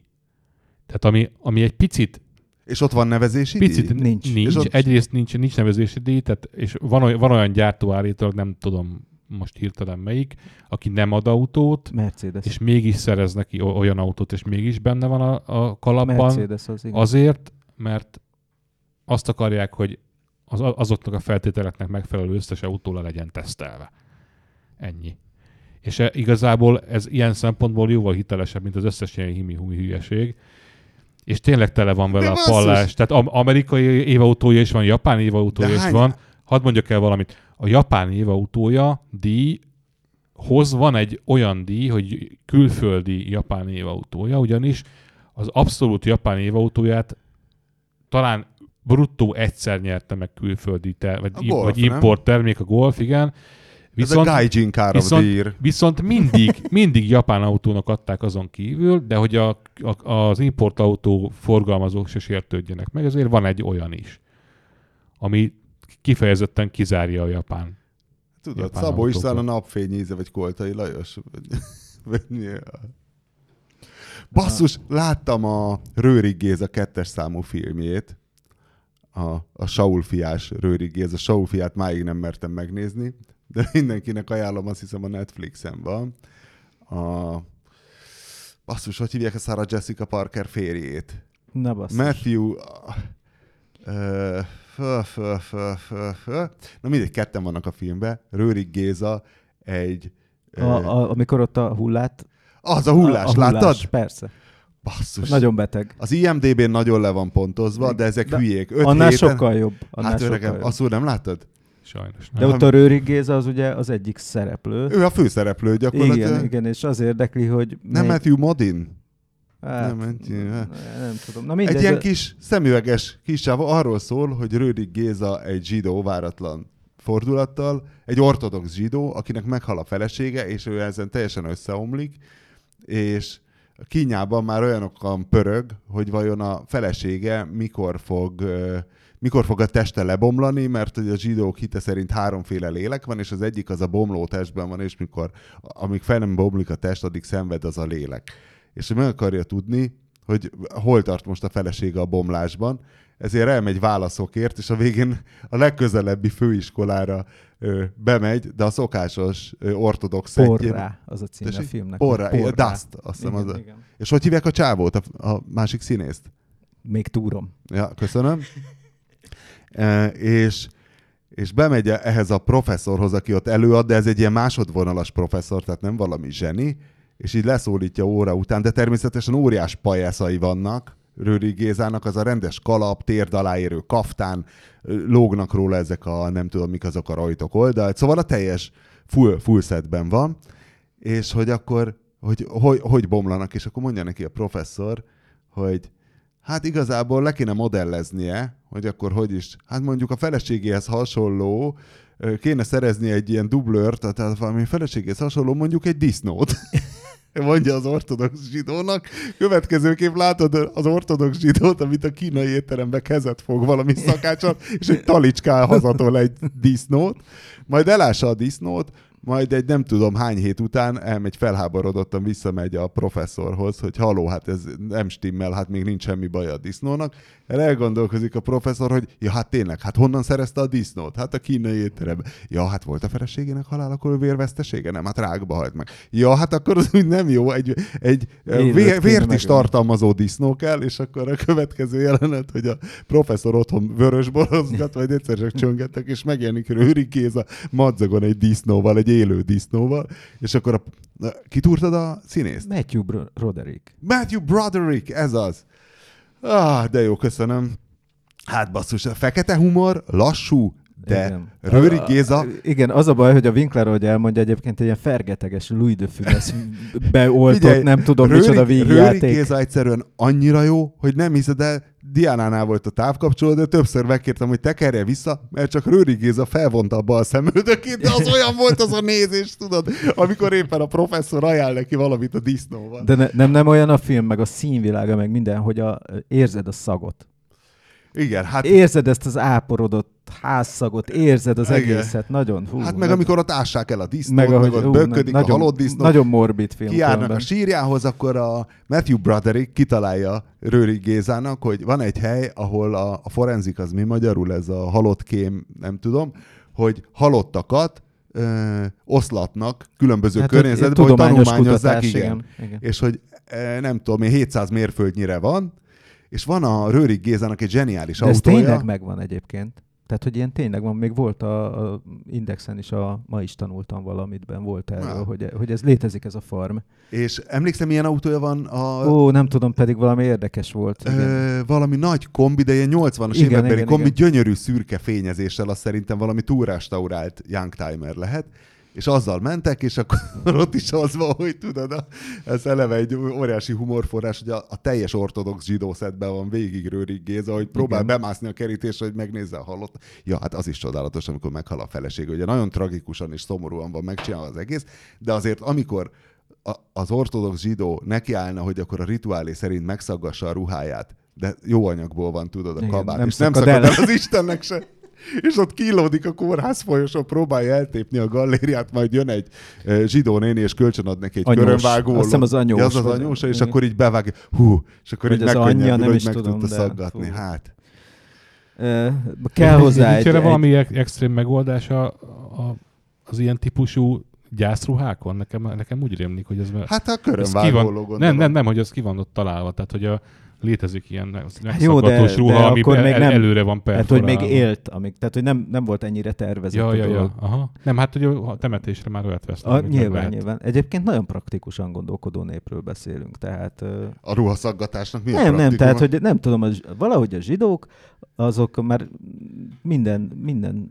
Tehát ami, ami egy picit És ott van nevezési Picit díj? Nincs. nincs. És ott- Egyrészt nincs, nincs nevezési díj, tehát, és van, olyan- van olyan gyártó állítólag, nem tudom most hirtelen melyik, aki nem ad autót, Mercedes. és mégis szerez neki olyan autót, és mégis benne van a, a kalapban, Mercedes az, igen. azért, mert azt akarják, hogy az, azoknak a feltételeknek megfelelő összes autó le legyen tesztelve. Ennyi. És e, igazából ez ilyen szempontból jóval hitelesebb, mint az összes ilyen himi-humi hülyeség. És tényleg tele van vele De a pallás. Tehát am- amerikai évautója is van, japán évautója is van. Hadd mondjak el valamit. A japán évautója díj hoz van egy olyan díj, hogy külföldi japán évautója, ugyanis az abszolút japán évautóját talán bruttó egyszer nyerte meg külföldi ter, vagy, A im- Golf, vagy nem? import termék a Golf, igen. Viszont, Ez a Gaijin Car viszont-. Viszont mindig, mindig japán autónak adták azon kívül, de hogy a, a, az importautó forgalmazók se sértődjenek meg, ezért van egy olyan is, ami kifejezetten kizárja a japán. Tudod, japán Szabó István a autókat. napfény íze, vagy Koltai Lajos. Vagy, vagy mi a- Basszus, láttam a Rőrig Géza kettes számú filmjét, a, a Saul fiás Rőrig Géza. Saul fiát máig nem mertem megnézni, de mindenkinek ajánlom, azt hiszem a Netflixen van. A, basszus, hogy hívják a Sarah Jessica Parker férjét? Na basszus. Matthew... Ö, fö, fö, fö, fö, fö. Na mindegy, ketten vannak a filmben. Rőrig Géza egy... A, a, amikor ott a hullát... az a hullás, a, a hullás, láttad? Persze. Basszus. Nagyon beteg. Az IMDB-n nagyon le van pontozva, de ezek De hülyék. Öt Annál héten... sokkal jobb. Annál Hát sokkal öregem, azt nem láttad? Sajnos. De Nem. ott a Rőrig Géza az ugye az egyik szereplő. Ő a főszereplő gyakorlatilag. Igen, igen, és az érdekli, hogy... Nem mely- Matthew Modin? Hát, nem nem, hát. nem tudom. Na mindegy, Egy ilyen de- kis szemüveges kis csáva arról szól, hogy Rődig Géza egy zsidó váratlan fordulattal, egy ortodox zsidó, akinek meghal a felesége, és ő ezen teljesen összeomlik, és kínjában már olyanokon pörög, hogy vajon a felesége mikor fog, ö, mikor fog a teste lebomlani, mert hogy a zsidók hite szerint háromféle lélek van, és az egyik az a bomló testben van, és mikor, amíg fel nem bomlik a test, addig szenved az a lélek. És ő meg akarja tudni, hogy hol tart most a felesége a bomlásban, ezért elmegy válaszokért, és a végén a legközelebbi főiskolára ö, bemegy, de a szokásos ö, ortodox szentjén- Porrá, az a címe a filmnek. Porrá, hogy igen, Dust, azt hiszem Igen, az a- igen. És hogy hívják a csávót, a, a másik színészt? Még túrom. Ja, köszönöm. E, és, és bemegy ehhez a professzorhoz, aki ott előad, de ez egy ilyen másodvonalas professzor, tehát nem valami zseni, és így leszólítja óra után, de természetesen óriás pajászai vannak, Rőri Gézának az a rendes kalap, térd alá kaftán, lógnak róla ezek a nem tudom mik azok a rajtok oldalt, szóval a teljes full, full setben van, és hogy akkor, hogy, hogy, hogy bomlanak, és akkor mondja neki a professzor, hogy hát igazából le kéne modelleznie, hogy akkor hogy is, hát mondjuk a feleségéhez hasonló, kéne szerezni egy ilyen dublőrt, tehát valami feleségéhez hasonló, mondjuk egy disznót. Mondja az ortodox zsidónak. Következőképp látod az ortodox zsidót, amit a kínai étterembe kezet fog valami szakácsal, és egy talicskán hazatol egy disznót, majd elássa a disznót, majd egy nem tudom hány hét után elmegy felháborodottan, visszamegy a professzorhoz, hogy haló, hát ez nem stimmel, hát még nincs semmi baj a disznónak. El elgondolkozik a professzor, hogy ja, hát tényleg, hát honnan szerezte a disznót? Hát a kínai étteremben. Ja, hát volt a feleségének halál, akkor vérvesztesége? Nem, hát rákba halt meg. Ja, hát akkor az úgy nem jó, egy, egy vé, kéne vért is tartalmazó disznó kell, és akkor a következő jelenet, hogy a professzor otthon vörös borozgat, vagy egyszer csak csöngettek, és megjelenik Rőri Géza madzagon egy disznóval, egy élő disznóval, és akkor a, kitúrtad a színészt? Matthew Bro- Roderick. Matthew Broderick, ez az. Ah, de jó, köszönöm. Hát basszus, a fekete humor, lassú, de Igen. Rőri A- a- Géza, Igen, az a baj, hogy a Winkler, ahogy elmondja, egyébként egy ilyen fergeteges Louis de Funès beoltott, Figyelj, nem tudom Rőri, micsoda Rőri vígjáték. Géza egyszerűen annyira jó, hogy nem hiszed el, Diánánál volt a távkapcsoló, de többször megkértem, hogy tekerje vissza, mert csak Rőri Géza felvonta a bal szemöldökét, de az olyan volt az a nézés, tudod, amikor éppen a professzor ajánl neki valamit a disznóval. De ne, nem, nem olyan a film, meg a színvilága, meg minden, hogy a, érzed a szagot. Igen, hát, Érzed ezt az áporodott házszagot, érzed az Igen. egészet, nagyon. Hú, hát meg nagyon- amikor ott ássák el a disznót, meg, meg, ahogy, ott ú, böködik nagyon, a halott disznó, Nagyon morbid film. kiárnak a sírjához, akkor a Matthew Broderick kitalálja Rőri Gézának, hogy van egy hely, ahol a, a forenzik az mi magyarul, ez a halott kém, nem tudom, hogy halottakat ö, oszlatnak különböző hát, környezetben, hogy tanulmányozzák, kutatás, igen. igen, igen. És hogy e, nem tudom, én 700 mérföldnyire van, és van a Rőri Gézának egy zseniális De ez autója. tényleg megvan egyébként. Tehát, hogy ilyen tényleg van, még volt a, a Indexen is, a, ma is tanultam valamitben, volt erről, hogy, hogy ez létezik ez a farm. És emlékszem, milyen autója van a, Ó, nem tudom, pedig valami érdekes volt. Igen. Ö, valami nagy kombi, de ilyen 80-as Igen, évekbeli igen, kombi, igen. gyönyörű szürke fényezéssel, azt szerintem valami túrrestaurált Youngtimer lehet, és azzal mentek, és akkor ott is az van, hogy tudod, a, ez eleve egy óriási humorforrás, hogy a, a teljes ortodox zsidó szedben van végig Rőrik Géza, hogy próbál Igen. bemászni a kerítésre, hogy megnézze a halott. Ja, hát az is csodálatos, amikor meghal a feleség. Ugye nagyon tragikusan és szomorúan van megcsinálva az egész, de azért amikor a, az ortodox zsidó nekiállna, hogy akkor a rituálé szerint megszaggassa a ruháját, de jó anyagból van, tudod, a Igen, kabát, nem és nem szakad el. az Istennek se. És ott kilódik a kórház folyosón, próbálja eltépni a gallériát, majd jön egy zsidó néni, és kölcsön ad neki egy Anyós. körönvágó. Azt hiszem az anyós Ja, az az vagy- anyós, és akkor így bevág, hú, és akkor Vagy így az anyja, megkönnyedül, nem hogy is meg tudom, tudta de szaggatni. fú. Hát, Ö, kell hozzá egy, erre egy, valami ex- extrém megoldás a, a, az ilyen típusú gyászruhákon? Nekem, nekem úgy rémlik, hogy ez... hát a körönvágóló van, nem, nem, nem, hogy az ki van ott találva, tehát hogy a, létezik ilyen de- megszaggatós ruha, de amiben akkor még el, nem- előre van tehát, hogy még perforálva. élt, amíg, tehát, hogy nem, nem volt ennyire tervezett Ja, a ja, dolog. ja. Aha. Nem, hát hogy a temetésre már olyat vesznek. A, nyilván, lehet. nyilván. Egyébként nagyon praktikusan gondolkodó népről beszélünk, tehát... A ruhaszaggatásnak mi a nem, nem, tehát, hogy nem tudom, az, valahogy a zsidók, azok már minden, minden,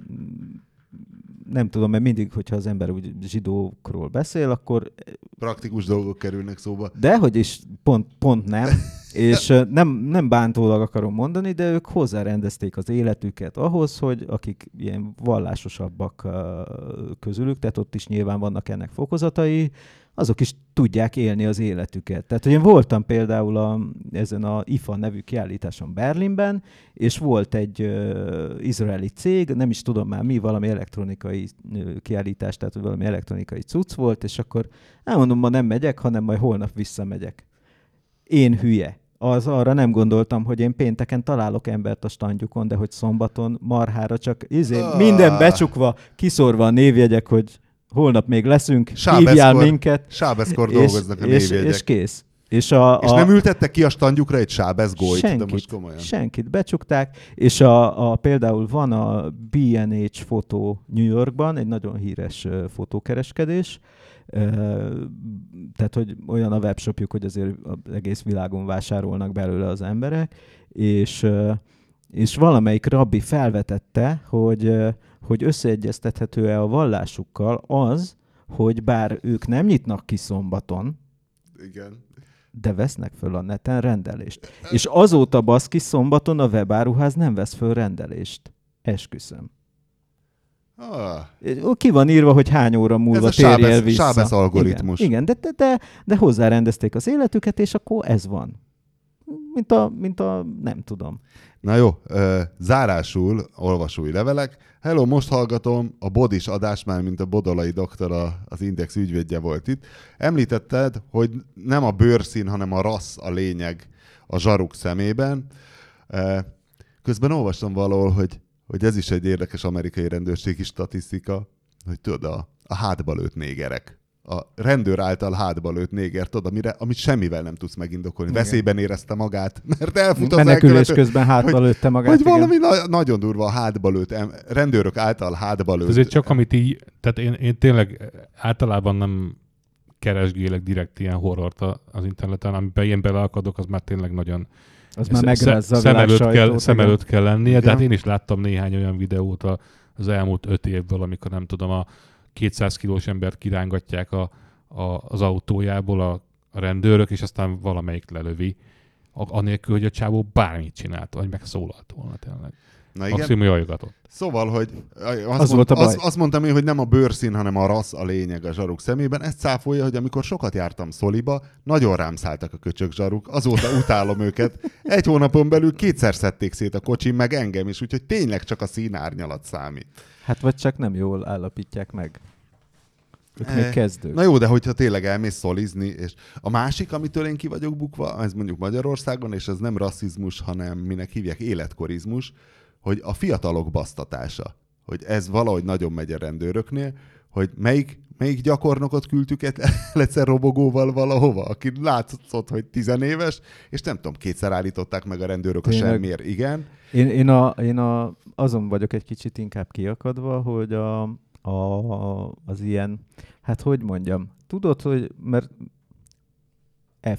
nem tudom, mert mindig, hogyha az ember úgy zsidókról beszél, akkor Praktikus dolgok kerülnek szóba. de hogy is pont, pont nem, és nem, nem bántólag akarom mondani, de ők hozzárendezték az életüket ahhoz, hogy akik ilyen vallásosabbak közülük, tehát ott is nyilván vannak ennek fokozatai, azok is tudják élni az életüket. Tehát, hogy én voltam például a, ezen a IFA nevű kiállításon Berlinben, és volt egy ö, izraeli cég, nem is tudom már mi, valami elektronikai ö, kiállítás, tehát valami elektronikai cucc volt, és akkor elmondom, ma nem megyek, hanem majd holnap visszamegyek. Én hülye. Az arra nem gondoltam, hogy én pénteken találok embert a standjukon, de hogy szombaton marhára csak izé, Ah. minden becsukva, kiszorva a névjegyek, hogy holnap még leszünk, hívjál Sábeszkor- minket, Sábeszkor és, dolgoznak a és, és kész. És, a, És a, nem ültettek ki a standjukra egy sábesz gólyt, de senkit, most komolyan. senkit becsukták, és a, a, például van a B&H fotó New Yorkban, egy nagyon híres fotókereskedés, tehát, hogy olyan a webshopjuk, hogy azért az egész világon vásárolnak belőle az emberek, és, és valamelyik rabbi felvetette, hogy, hogy összeegyeztethető-e a vallásukkal az, hogy bár ők nem nyitnak ki szombaton, Igen. de vesznek föl a neten rendelést. És azóta baszki szombaton a webáruház nem vesz föl rendelést. Esküszöm. Ah, Ki van írva, hogy hány óra múlva a térjél Sábez- vissza. Sábez algoritmus. Igen, igen de, de, de, de hozzárendezték az életüket, és akkor ez van. Mint a, mint a nem tudom. Na jó, zárásul olvasói levelek. Hello, most hallgatom a Bodis adás már, mint a Bodolai doktor az Index ügyvédje volt itt. Említetted, hogy nem a bőrszín, hanem a rassz a lényeg a zsaruk szemében. Közben olvastam valahol, hogy, hogy ez is egy érdekes amerikai rendőrségi statisztika, hogy tudod, a, a hátba lőtt négerek. A rendőr által hátba lőtt néger, tudod, amire, amit semmivel nem tudsz megindokolni. Igen. Veszélyben érezte magát, mert elfut az Menekülés elkövető- közben hátba hogy- lőtte magát. hogy igen. valami na- nagyon durva a hátba lőtt, em- rendőrök által hátba lőtt. Azért csak amit így, tehát én, én tényleg általában nem keresgélek direkt ilyen horrort az interneten, amiben ilyen beleakadok, az már tényleg nagyon Az már megrázza a szem előtt kell, sajtót, szem igen. előtt kell lennie, Igen. de hát én is láttam néhány olyan videót a, az elmúlt öt évből, amikor nem tudom, a 200 kilós embert kirángatják a, a, az autójából a, a rendőrök, és aztán valamelyik lelövi, a- anélkül, hogy a csávó bármit csinált, vagy megszólalt volna tényleg. Na igen. Maximum jajogatott. Szóval, hogy azt, Az mond, volt azt mondtam én, hogy nem a bőrszín, hanem a rassz a lényeg a zsaruk szemében. Ezt cáfolja, hogy amikor sokat jártam Szoliba, nagyon rám szálltak a köcsök zsaruk. Azóta utálom őket. Egy hónapon belül kétszer szedték szét a kocsim, meg engem is, úgyhogy tényleg csak a színárnyalat számít. Hát vagy csak nem jól állapítják meg. Ők Eh, még kezdők. Na jó, de hogyha tényleg elmész szolizni, és a másik, amitől én ki vagyok bukva, ez mondjuk Magyarországon, és ez nem rasszizmus, hanem minek hívják életkorizmus, hogy a fiatalok basztatása. Hogy ez valahogy nagyon megy a rendőröknél, hogy melyik, melyik gyakornokot küldtük egyszer robogóval valahova, aki látszott, hogy tizenéves, és nem tudom, kétszer állították meg a rendőrök a semmiért. Igen. Én, én, a, én a, azon vagyok egy kicsit inkább kiakadva, hogy a, a, az ilyen, hát hogy mondjam, tudod, hogy, mert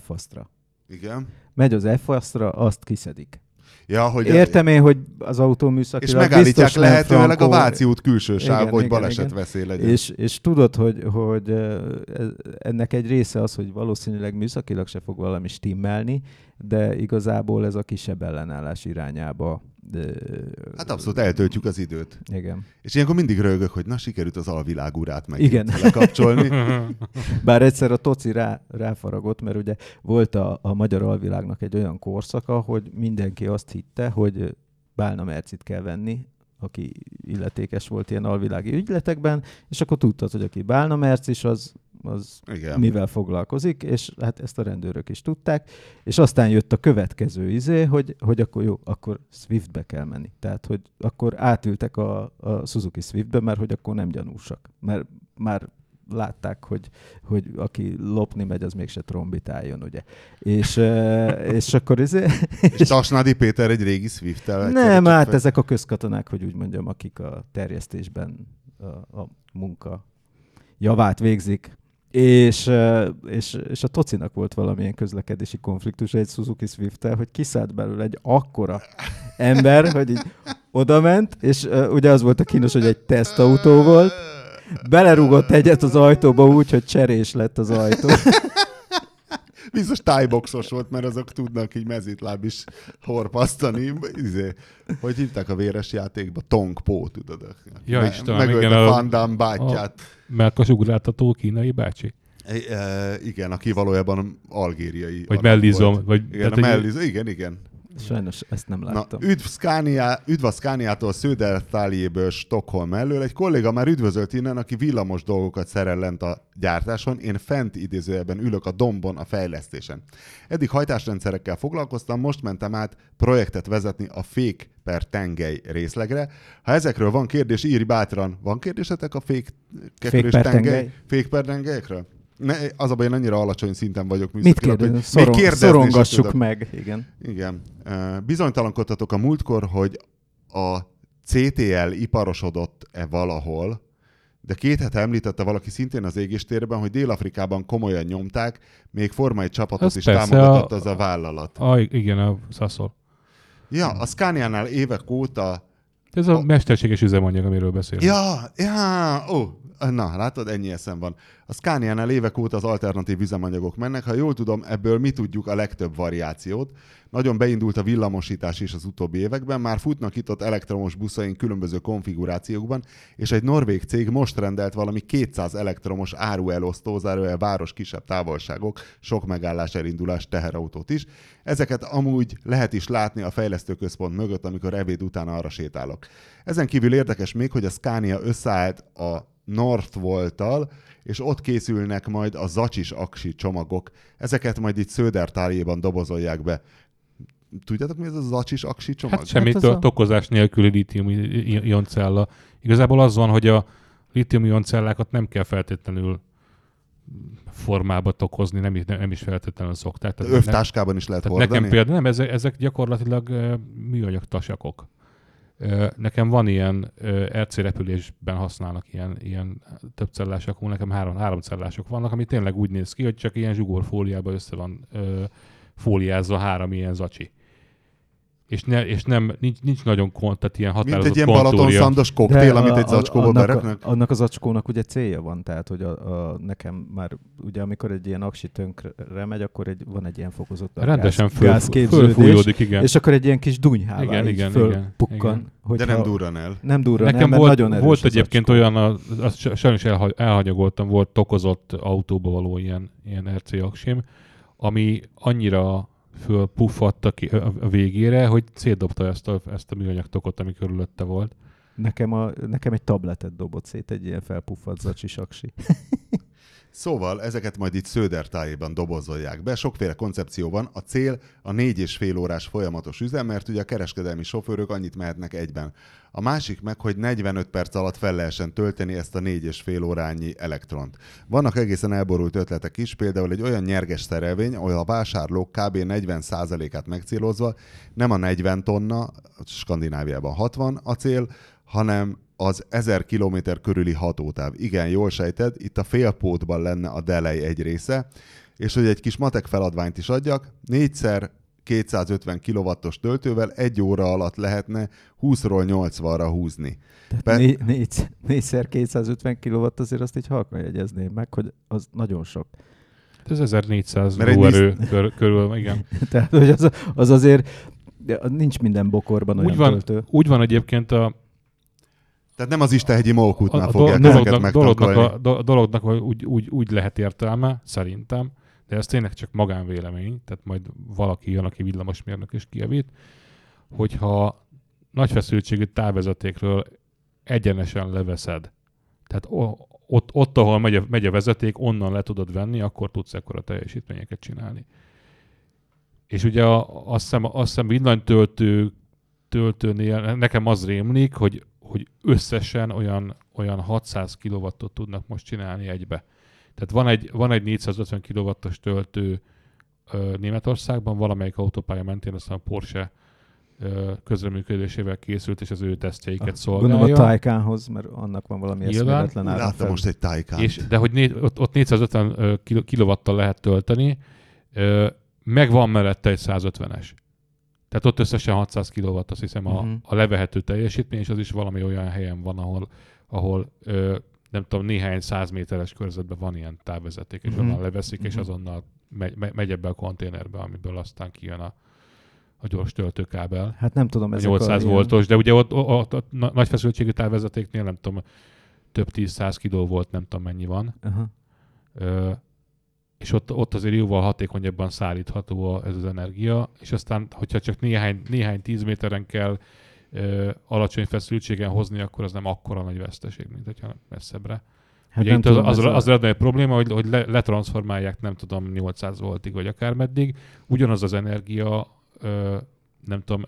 F-asztra. Igen. Megy az F-asztra, azt kiszedik. Ja, hogy Értem én, hogy az autó és megállítják lehetőleg a Váci út külső sáv, hogy igen, baleset igen. veszély legyen. És, és tudod, hogy, hogy ennek egy része az, hogy valószínűleg műszakilag se fog valami stimmelni, de igazából ez a kisebb ellenállás irányába. ö, Hát abszolút eltöltjük az időt. Igen. És ilyenkor mindig rögök, hogy na sikerült az alvilág urát meg Igen. lekapcsolni. Bár egyszer a Toci rá, ráfaragott, mert ugye volt a, a magyar alvilágnak egy olyan korszaka, hogy mindenki azt hitte, hogy Bálna Mercit kell venni, aki illetékes volt ilyen alvilági ügyletekben, és akkor tudtad, hogy aki Bálna Mercis, az, az Igen. mivel foglalkozik, és hát ezt a rendőrök is tudták, és aztán jött a következő izé, hogy, hogy akkor jó, akkor Swiftbe kell menni. Tehát, hogy akkor átültek a, a Suzuki Swiftbe, mert hogy akkor nem gyanúsak. Mert már látták, hogy, hogy aki lopni megy, az mégse trombitáljon, ugye. És, és akkor izé, És Tasnádi Péter egy régi egyszerre nem, hát fel- ezek a közkatonák, hogy úgy mondjam, akik a terjesztésben a, a munka javát végzik. És, és, és a Tocinak volt valamilyen közlekedési konfliktus egy Suzuki swift hogy kiszállt belőle egy akkora ember, hogy így oda ment, és uh, ugye az volt a kínos, hogy egy tesztautó volt, belerúgott egyet az ajtóba úgy, hogy cserés lett az ajtó. Biztos tájboxos volt, mert azok tudnak így mezitláb is horpasztani. Izé, hogy hívták a véres játékba? Tong Po, tudod? Ja, Istenem, megölte igen, a- Van Damme bátyját. Melkas ugráltató kínai bácsi? E, e, igen, aki valójában algériai. Vagy mellizom, vagy- Igen, tehát, a mellizom, igen, igen. Sajnos ezt nem Na, láttam. üdv, Scania, üdv a Södertáljéből Stockholm elől. Egy kolléga már üdvözölt innen, aki villamos dolgokat szerel lent a gyártáson. Én fent idézőjelben ülök a dombon a fejlesztésen. Eddig hajtásrendszerekkel foglalkoztam, most mentem át projektet vezetni a fék per tengely részlegre. Ha ezekről van kérdés, írj bátran. Van kérdésetek a fék, Fék per tengely? Fék per tengelyekről? Ne, az a baj, én annyira alacsony szinten vagyok Mit műszakilag, hogy kérdez? még Szoron, kérdezni sem szorongassuk meg, igen. Igen. Bizonytalankodtatok a múltkor, hogy a CTL iparosodott-e valahol, de két hete említette valaki szintén az égéstérben, hogy Dél-Afrikában komolyan nyomták, még formai csapatot Az is támogatott a- az a vállalat. A, igen, a szaszol. Ja, a Scania-nál évek óta... Ez a A- mesterséges üzemanyag, amiről beszélünk. Ja, ja, ó, na, látod, ennyi eszem van. A Scania-nál évek óta az alternatív üzemanyagok mennek, ha jól tudom, ebből mi tudjuk a legtöbb variációt. Nagyon beindult a villamosítás is az utóbbi években, már futnak itt ott elektromos buszaink különböző konfigurációkban, és egy norvég cég most rendelt valami 200 elektromos áruelosztó, zárójel város kisebb távolságok, sok megállás elindulás teherautót is. Ezeket amúgy lehet is látni a fejlesztőközpont mögött, amikor ebéd után arra sétálok. Ezen kívül érdekes még, hogy a Scania összeállt a Northvolt-tal, és ott készülnek majd a zacsis aksi csomagok. Ezeket majd itt Szödertáljéban dobozolják be. Tudjátok, mi ez a zacsis aksi csomag? Hát semmi Hát a- tokozás nélküli litium-ion cella. Igazából az van, hogy a litium-ion cellákat nem kell feltétlenül formába tokozni, nem is, nem is feltétlenül szokták. Tehát, Övtáskában is lehet tehát hordani? nekem például nem, ezek, ezek gyakorlatilag uh, műanyag tasakok. Nekem van ilyen RC repülésben használnak ilyen, ilyen több cellás akkumul, nekem három, három cellások vannak, ami tényleg úgy néz ki, hogy csak ilyen zsugorfóliában össze van fóliázva három ilyen zacsi. És, ne, és nem, nincs, nincs nagyon kont, tehát ilyen Mint határozott egy ilyen. Balatonszandos koktél, amit a- egy zacskóba annak, beraknak? annak az acskónak ugye célja van, tehát hogy a, a, nekem már ugye amikor egy ilyen aksi tönkre megy, akkor egy, van egy ilyen fokozott Rendesen gáz, föl, fölfújódik, igen. és akkor egy ilyen kis dunyhává Igen, így igen, fölpukkan. igen, Hogyha De nem durran el. Nem durran Nekem el, mert volt, nagyon erős volt egyébként acskó. olyan, a, azt sa- sajnos elhagy, elhanyagoltam, volt tokozott autóba való ilyen, ilyen RC aksim, ami annyira fölpuffadt ki a, a végére, hogy szétdobta ezt a, ezt a műanyag tokot, ami körülötte volt. Nekem, a, nekem egy tabletet dobott szét, egy ilyen felpuffadt zacsi saksi. Szóval ezeket majd itt Szödertájéban dobozolják be. Sokféle koncepció van. A cél a négy és fél órás folyamatos üzem, mert ugye a kereskedelmi sofőrök annyit mehetnek egyben. A másik meg, hogy 45 perc alatt fel lehessen tölteni ezt a négy és fél órányi elektront. Vannak egészen elborult ötletek is, például egy olyan nyerges szerelvény, ahol a vásárlók kb. 40%-át megcélozva nem a 40 tonna, Skandináviában 60 a cél, hanem az 1000 km körüli hatótáv. Igen, jól sejted, itt a félpótban lenne a delej egy része, és hogy egy kis matek feladványt is adjak, négyszer 250 kW-os töltővel egy óra alatt lehetne 20-ról 80-ra húzni. Tehát Be- né, négy, négyszer 250 kW azért azt így halkan jegyezném meg, hogy az nagyon sok. Ez 1400 Mert egy lóerő kör, körül, igen. Tehát hogy az, az azért de nincs minden bokorban olyan Úgy van, töltő. úgy van egyébként a, Tehát nem az Istenhegyi Molkútnál a, fogják do- ezeket dolognak, dolognak, a, do- dolognak úgy, úgy, úgy lehet értelme, szerintem, de ez tényleg csak magánvélemény, tehát majd valaki jön, aki villamosmérnök és kijavít, hogyha nagy feszültségű távvezetékről egyenesen leveszed, tehát ott, ott ahol megy a, megy a vezeték, onnan le tudod venni, akkor tudsz ekkora teljesítményeket csinálni. És ugye a, azt hiszem, azt hiszem villanytöltő töltőnél nekem az rémlik, hogy, hogy összesen olyan, olyan 600 kW-ot tudnak most csinálni egybe. Tehát van egy, van egy 450 kW-os töltő ö, Németországban, valamelyik autópálya mentén, aztán a Porsche ö, közreműködésével készült, és az ő tesztjeiket Gondolom a szolgálja. Taycanhoz, mert annak van valami Nyilván. eszméletlen áram Láttam most egy. És, de hogy né, ott, ott 450 ö, kilo- kilovattal lehet tölteni, ö, meg van mellette egy 150-es. Tehát ott összesen 600 kW, azt hiszem a, Mhm. a levehető teljesítmény, és az is valami olyan helyen van, ahol, ahol ö, nem tudom, néhány száz méteres körzetben van ilyen távvezeték, és Mhm. onnan leveszik, és Mhm. azonnal megy, megy- ebbe a konténerbe, amiből aztán kijön a, a gyors töltőkábel. Hát nem tudom, ezek 800 a ilyen- voltos, de ugye ott, ott, ott na- nagy feszültségű távvezetéknél nem tudom, több 10-100 kiló volt, nem tudom mennyi van. Aha. Ö, és ott, ott azért jóval hatékonyabban szállítható a, ez az energia, és aztán, hogyha csak néhány, néhány tíz méteren kell ö, alacsony feszültségen hozni, akkor az nem akkora nagy veszteség, mint hogyha messzebbre. Hát Ugye itt az, tudom, az, az, a- az egy probléma, hogy, hogy le, letranszformálják, nem tudom, 800 voltig, vagy akármeddig. Ugyanaz az energia, ö, nem tudom,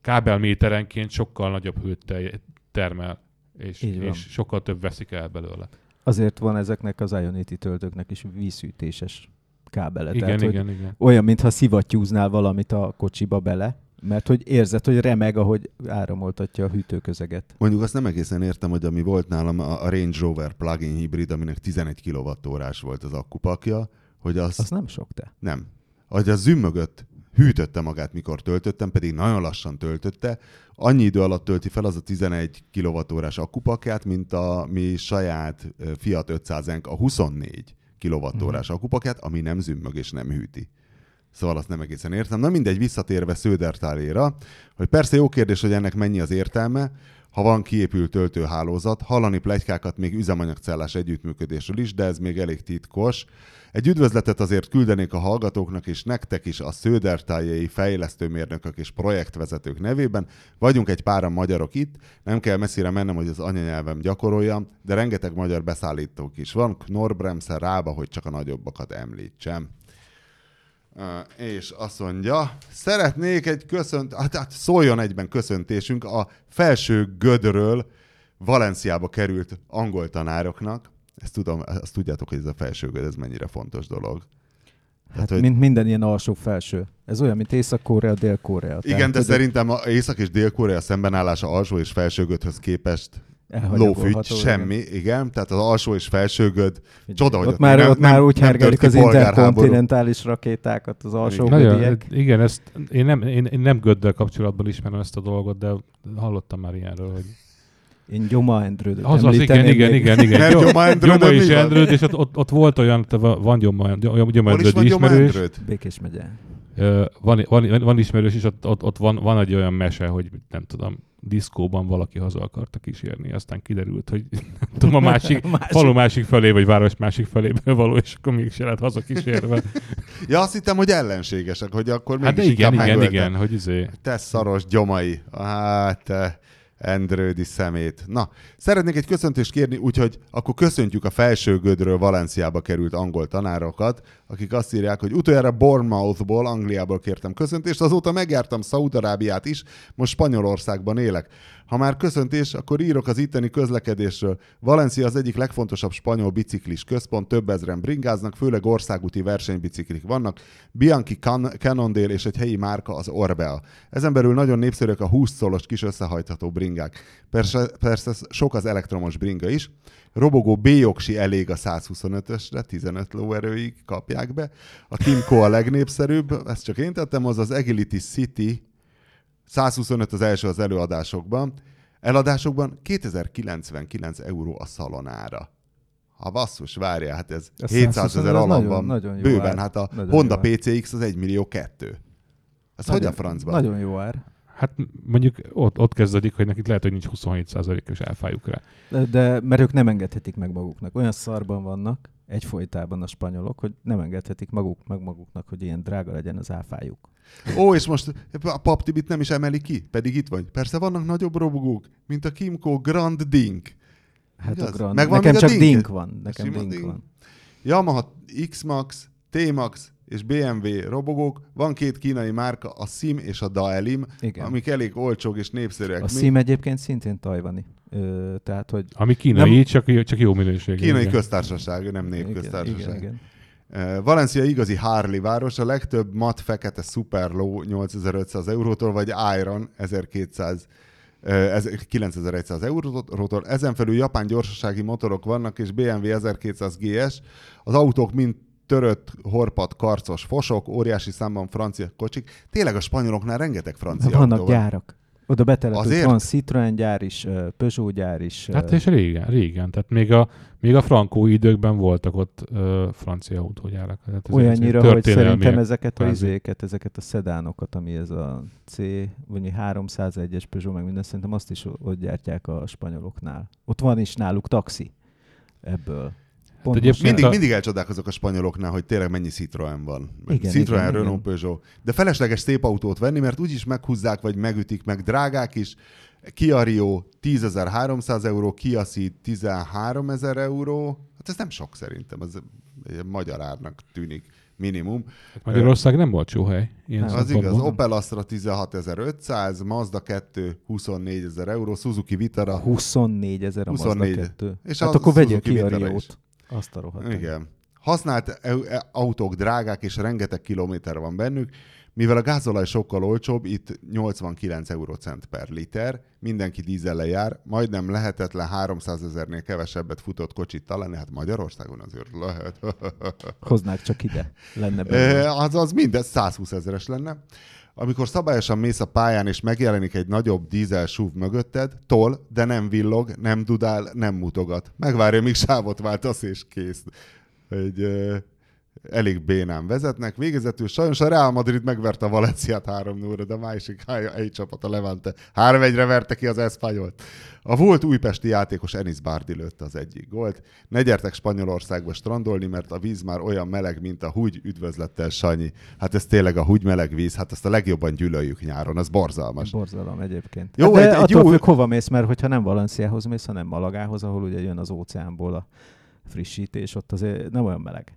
kábelméterenként sokkal nagyobb hőt te- termel, és, és sokkal több veszik el belőle. Azért van ezeknek az Ionity töltőknek is vízhűtéses kábele. Igen, Tehát, igen, igen. Olyan, mintha szivattyúznál valamit a kocsiba bele, mert hogy érzed, hogy remeg, ahogy áramoltatja a hűtőközeget. Mondjuk azt nem egészen értem, hogy ami volt nálam a Range Rover plug-in hibrid, aminek 11 kWh volt az akkupakja, hogy az, Az nem sok te. nem. Hogy a züm mögött hűtötte magát, mikor töltöttem, pedig nagyon lassan töltötte. Annyi idő alatt tölti fel az a 11 kWh akkupakját, mint a mi saját Fiat 500 a 24 kWh akkupakját, ami nem zümmög és nem hűti. Szóval azt nem egészen értem. Na mindegy, visszatérve Sződertáléra, hogy persze jó kérdés, hogy ennek mennyi az értelme, ha van kiépült töltőhálózat, hallani plegykákat még üzemanyagcellás együttműködésről is, de ez még elég titkos. Egy üdvözletet azért küldenék a hallgatóknak és nektek is a Sződertájai fejlesztőmérnökök és projektvezetők nevében. Vagyunk egy páran magyarok itt, nem kell messzire mennem, hogy az anyanyelvem gyakoroljam, de rengeteg magyar beszállítók is van, Knorr-Bremse, Rába, hogy csak a nagyobbakat említsem. És azt mondja, szeretnék egy köszönt, hát, hát szóljon egyben köszöntésünk a felső gödről Valenciába került angol tanároknak. Ezt tudom, azt tudjátok, hogy ez a felső göd, ez mennyire fontos dolog. Hát, hogy- mint minden ilyen alsó-felső. Ez olyan, mint Észak-Korea, Dél-Korea. Igen, Tehát, de hogy szerintem a Észak- és Dél-Korea szembenállása alsó és felsőgödhöz képest elhanyagolható, lófügy, igen. semmi, igen. Tehát az alsó és felsőgöd, csoda, hogy ott, már, nem, ott már úgy nem hergelik az interkontinentális rakétákat, az alsó Nagyon, gödiek. igen, ezt én nem, én, én nem göddel kapcsolatban ismerem ezt a dolgot, de hallottam már ilyenről, hogy Én Gyoma Endrődöt az, az igen, igen, még. igen, igen. Nem Gyoma- Endrőd, Gyoma is? Endrőd, és ott, ott, ott volt olyan, te va- van Gyoma, Gyoma, Gyoma is Endrőd van Gyoma ismerős, Endrőd? Békés megye. Van, van, van ismerős, és ott, ott, ott van, van egy olyan mese, hogy nem tudom, diszkóban valaki haza akarta kísérni, aztán kiderült, hogy nem tudom, a másik, Másik. falu másik felé, vagy város másik feléből való, és akkor mégse lett haza kísérve. Ja, azt hittem, hogy ellenségesek, hogy akkor Hát mégis igen, inkább igen, megöltek. igen, hogy izé. Te szaros gyomai. Hát, te Endrődi szemét. Na, szeretnék egy köszöntést kérni, úgyhogy akkor köszöntjük a felsőgödről Valenciába került angol tanárokat, akik azt írják, hogy utoljára Bournemouthból, Angliából kértem köszöntést, azóta megjártam Szaúd-Arábiát is, most Spanyolországban élek. Ha már köszöntés, akkor írok az itteni közlekedésről. Valencia az egyik legfontosabb spanyol biciklis központ, több ezren bringáznak, főleg országúti versenybiciklik vannak. Bianchi Can- Cannondale és egy helyi márka az Orbea. Ezen belül nagyon népszerűek a 20 szolos kis összehajtható bringák. Persze, persze sok az elektromos bringa is. Robogó B-jogsi elég a 125-ösre, 15 lóerőig kapják be. A Kimco a legnépszerűbb, ezt csak én tettem, az az Agility City 125 az első az előadásokban. Eladásokban 2099 euró a szalonára. Ha basszus, várjál, hát ez A 700 ezer 125 az alap nagyon- van. nagyon jó Bőven, ár. hát a Nagyon Honda jó. PCX az 1 millió 2. Ez hogy a francban? Nagyon jó ár. Hát mondjuk ott, ott kezdődik, hogy nekik lehet, hogy nincs 27%-os áfájuk rá. De, de mert ők nem engedhetik meg maguknak. Olyan szarban vannak egyfolytában a spanyolok, hogy nem engedhetik maguk, meg maguknak, hogy ilyen drága legyen az áfájuk. Ó, és most a Pap Tibit nem is emeli ki, pedig itt vagy. Persze vannak nagyobb robogók, mint a Kimco Grand Dink. Hát Igaz? a Grand. Megvan Nekem csak Dink? Dink van. Nekem Dink Dink? van. Yamaha X-Max, T-Max és BMW robogók. Van két kínai márka, a Sim és a Daelim, Igen. amik elég olcsók és népszerűek. A szím egyébként szintén tajvani. Ö, tehát, hogy Ami kínai, Nem- csak, csak jó minőség. Kínai igen. köztársaság, nem igen, népköztársaság. igen, igen. Eh, Valencia igazi Harley város, a legtöbb mat fekete Superlow 8500 eurótól, vagy Iron 1200 eh, ez- 9100 eurótól. Ezen felül japán gyorsasági motorok vannak, és BMW 1200 GS. Az autók mind törött, horpat, karcos fosok, óriási számban francia kocsik. Tényleg a spanyoloknál rengeteg francia Na, vannak autó van. gyárak. Oda betelepült, van Citroen gyár is, Peugeot gyár is. Hát és régen, régen. Tehát még a, még a frankó időkben voltak ott ö, francia autógyárak. Tehát ez Olyannyira, hogy szerintem ezeket a izéket, ezeket a szedánokat, ami ez a C, vagy mi 301-es Peugeot, meg minden, szerintem azt is ott gyártják a spanyoloknál. Ott van is náluk taxi ebből. Pont egyébként most- Mindig, a- mindig elcsodálkozok a spanyoloknál, hogy tényleg mennyi Citroen van. Igen, Citroen, igen, Renault, igen. Peugeot. De felesleges szép autót venni, mert úgyis meghúzzák, vagy megütik, meg drágák is. Kia Rio 10.300 euró, Kia Ceed 13.000 euró. Hát ez nem sok szerintem, ez egy magyar árnak tűnik minimum. Magyarország nem volt jó hely. Ilyen. Az igaz. Opel Astra 16.500, Mazda 2 24.000 euró, Suzuki Vitara 24 ezer a 24. 24. Mazda 2. És hát az akkor vegyél ki a. Riót. Azt a rohadt. Igen. Használt e- autók drágák, és rengeteg kilométer van bennük. Mivel a gázolaj sokkal olcsóbb, itt 89 eurocent per liter, mindenki dízelle jár, majdnem lehetetlen 300 ezernél kevesebbet futott kocsit találni, hát Magyarországon azért lehet. Hoznák csak ide. Lenne E, belőle. az, az mindez 120 ezeres lenne. Amikor szabályosan mész a pályán, és megjelenik egy nagyobb dízel SUV mögötted, tol, de nem villog, nem dudál, nem mutogat. Megvárja, míg sávot váltasz, és kész. Egy, elég bénán vezetnek. Végezetül sajnos a Real Madrid megverte a Valenciát 3 0 de a másik egy csapat a Levante 3 1 verte ki az Espanyolt. A volt újpesti játékos Enis Bárdi lőtte az egyik gólt. Ne gyertek Spanyolországba strandolni, mert a víz már olyan meleg, mint a húgy üdvözlettel Sanyi. Hát ez tényleg a húgy meleg víz, hát ezt a legjobban gyűlöljük nyáron, az borzalmas. Borzalom egyébként. Jó, Jó, de egy- egy attól jó- függ, hova mész, mert hogyha nem Valenciához mész, hanem Malagához, ahol ugye jön az óceánból a frissítés, ott azért nem olyan meleg.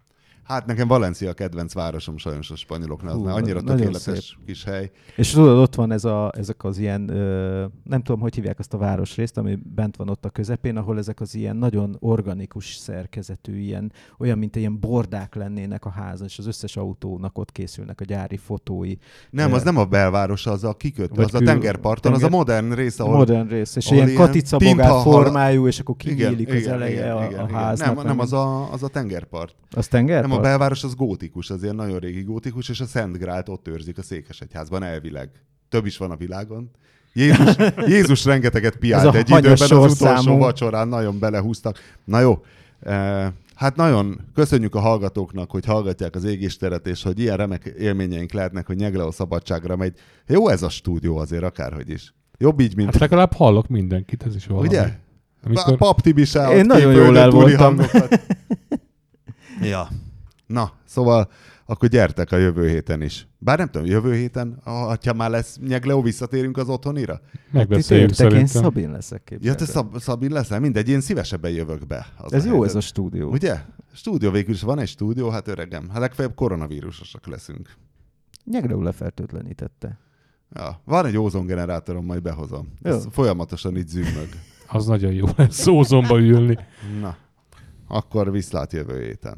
Hát nekem Valencia a kedvenc városom sajnos a spanyoloknál, Hú, annyira tökéletes kis hely. És tudod, ott van ez a, ezek az ilyen, ö, nem tudom, hogy hívják azt a városrészt, ami bent van ott a közepén, ahol ezek az ilyen nagyon organikus szerkezetű, ilyen, olyan, mint ilyen bordák lennének a házon, és az összes autónak ott készülnek a gyári fotói. Nem, az nem a belváros, az a kikötő, az a kül- tengerparton, az a tenger- modern rész, ahol... modern rész, és ilyen ilyen katicabogár hal- formájú, és akkor kinyílik az eleje a, a háznak. Nem, nem az, a, az a tengerpart. Az tenger? Nem, a belváros az gótikus, az ilyen nagyon régi gótikus, és a Szent Grált ott őrzik a Székesegyházban elvileg. Több is van a világon. Jézus, Jézus rengeteget piált egy időben az utolsó sorszámú. vacsorán, nagyon belehúztak. Na jó, eh, hát nagyon köszönjük a hallgatóknak, hogy hallgatják az égésteret, és hogy ilyen remek élményeink lehetnek, hogy Nyegleo szabadságra megy. Jó ez a stúdió azért, akárhogy is. Jobb így, mint... Hát legalább hallok mindenkit, ez is valami. Ugye? Amikor... Pap Tibi Én nagyon jól el voltam. ja. Na, szóval akkor gyertek a jövő héten is. Bár nem tudom, jövő héten, ha már lesz Nyegleo, visszatérünk az otthonira? Megbeszéljük én szerintem. Szabin leszek Ja, képzeld te. Szab- Szabin leszel? Mindegy, én szívesebben jövök be. Az Ez jó ez a helyzet. stúdió. Ugye? Stúdió végül is van egy stúdió, hát öregem. Hát legfeljebb koronavírusosak leszünk. Nyegreú lefertőtlenítette. Ja, van egy ózongenerátorom, majd behozom. Jó. Ez folyamatosan itt zümmög. Az nagyon jó lesz szózomba ülni. Na, akkor viszlát jövő héten.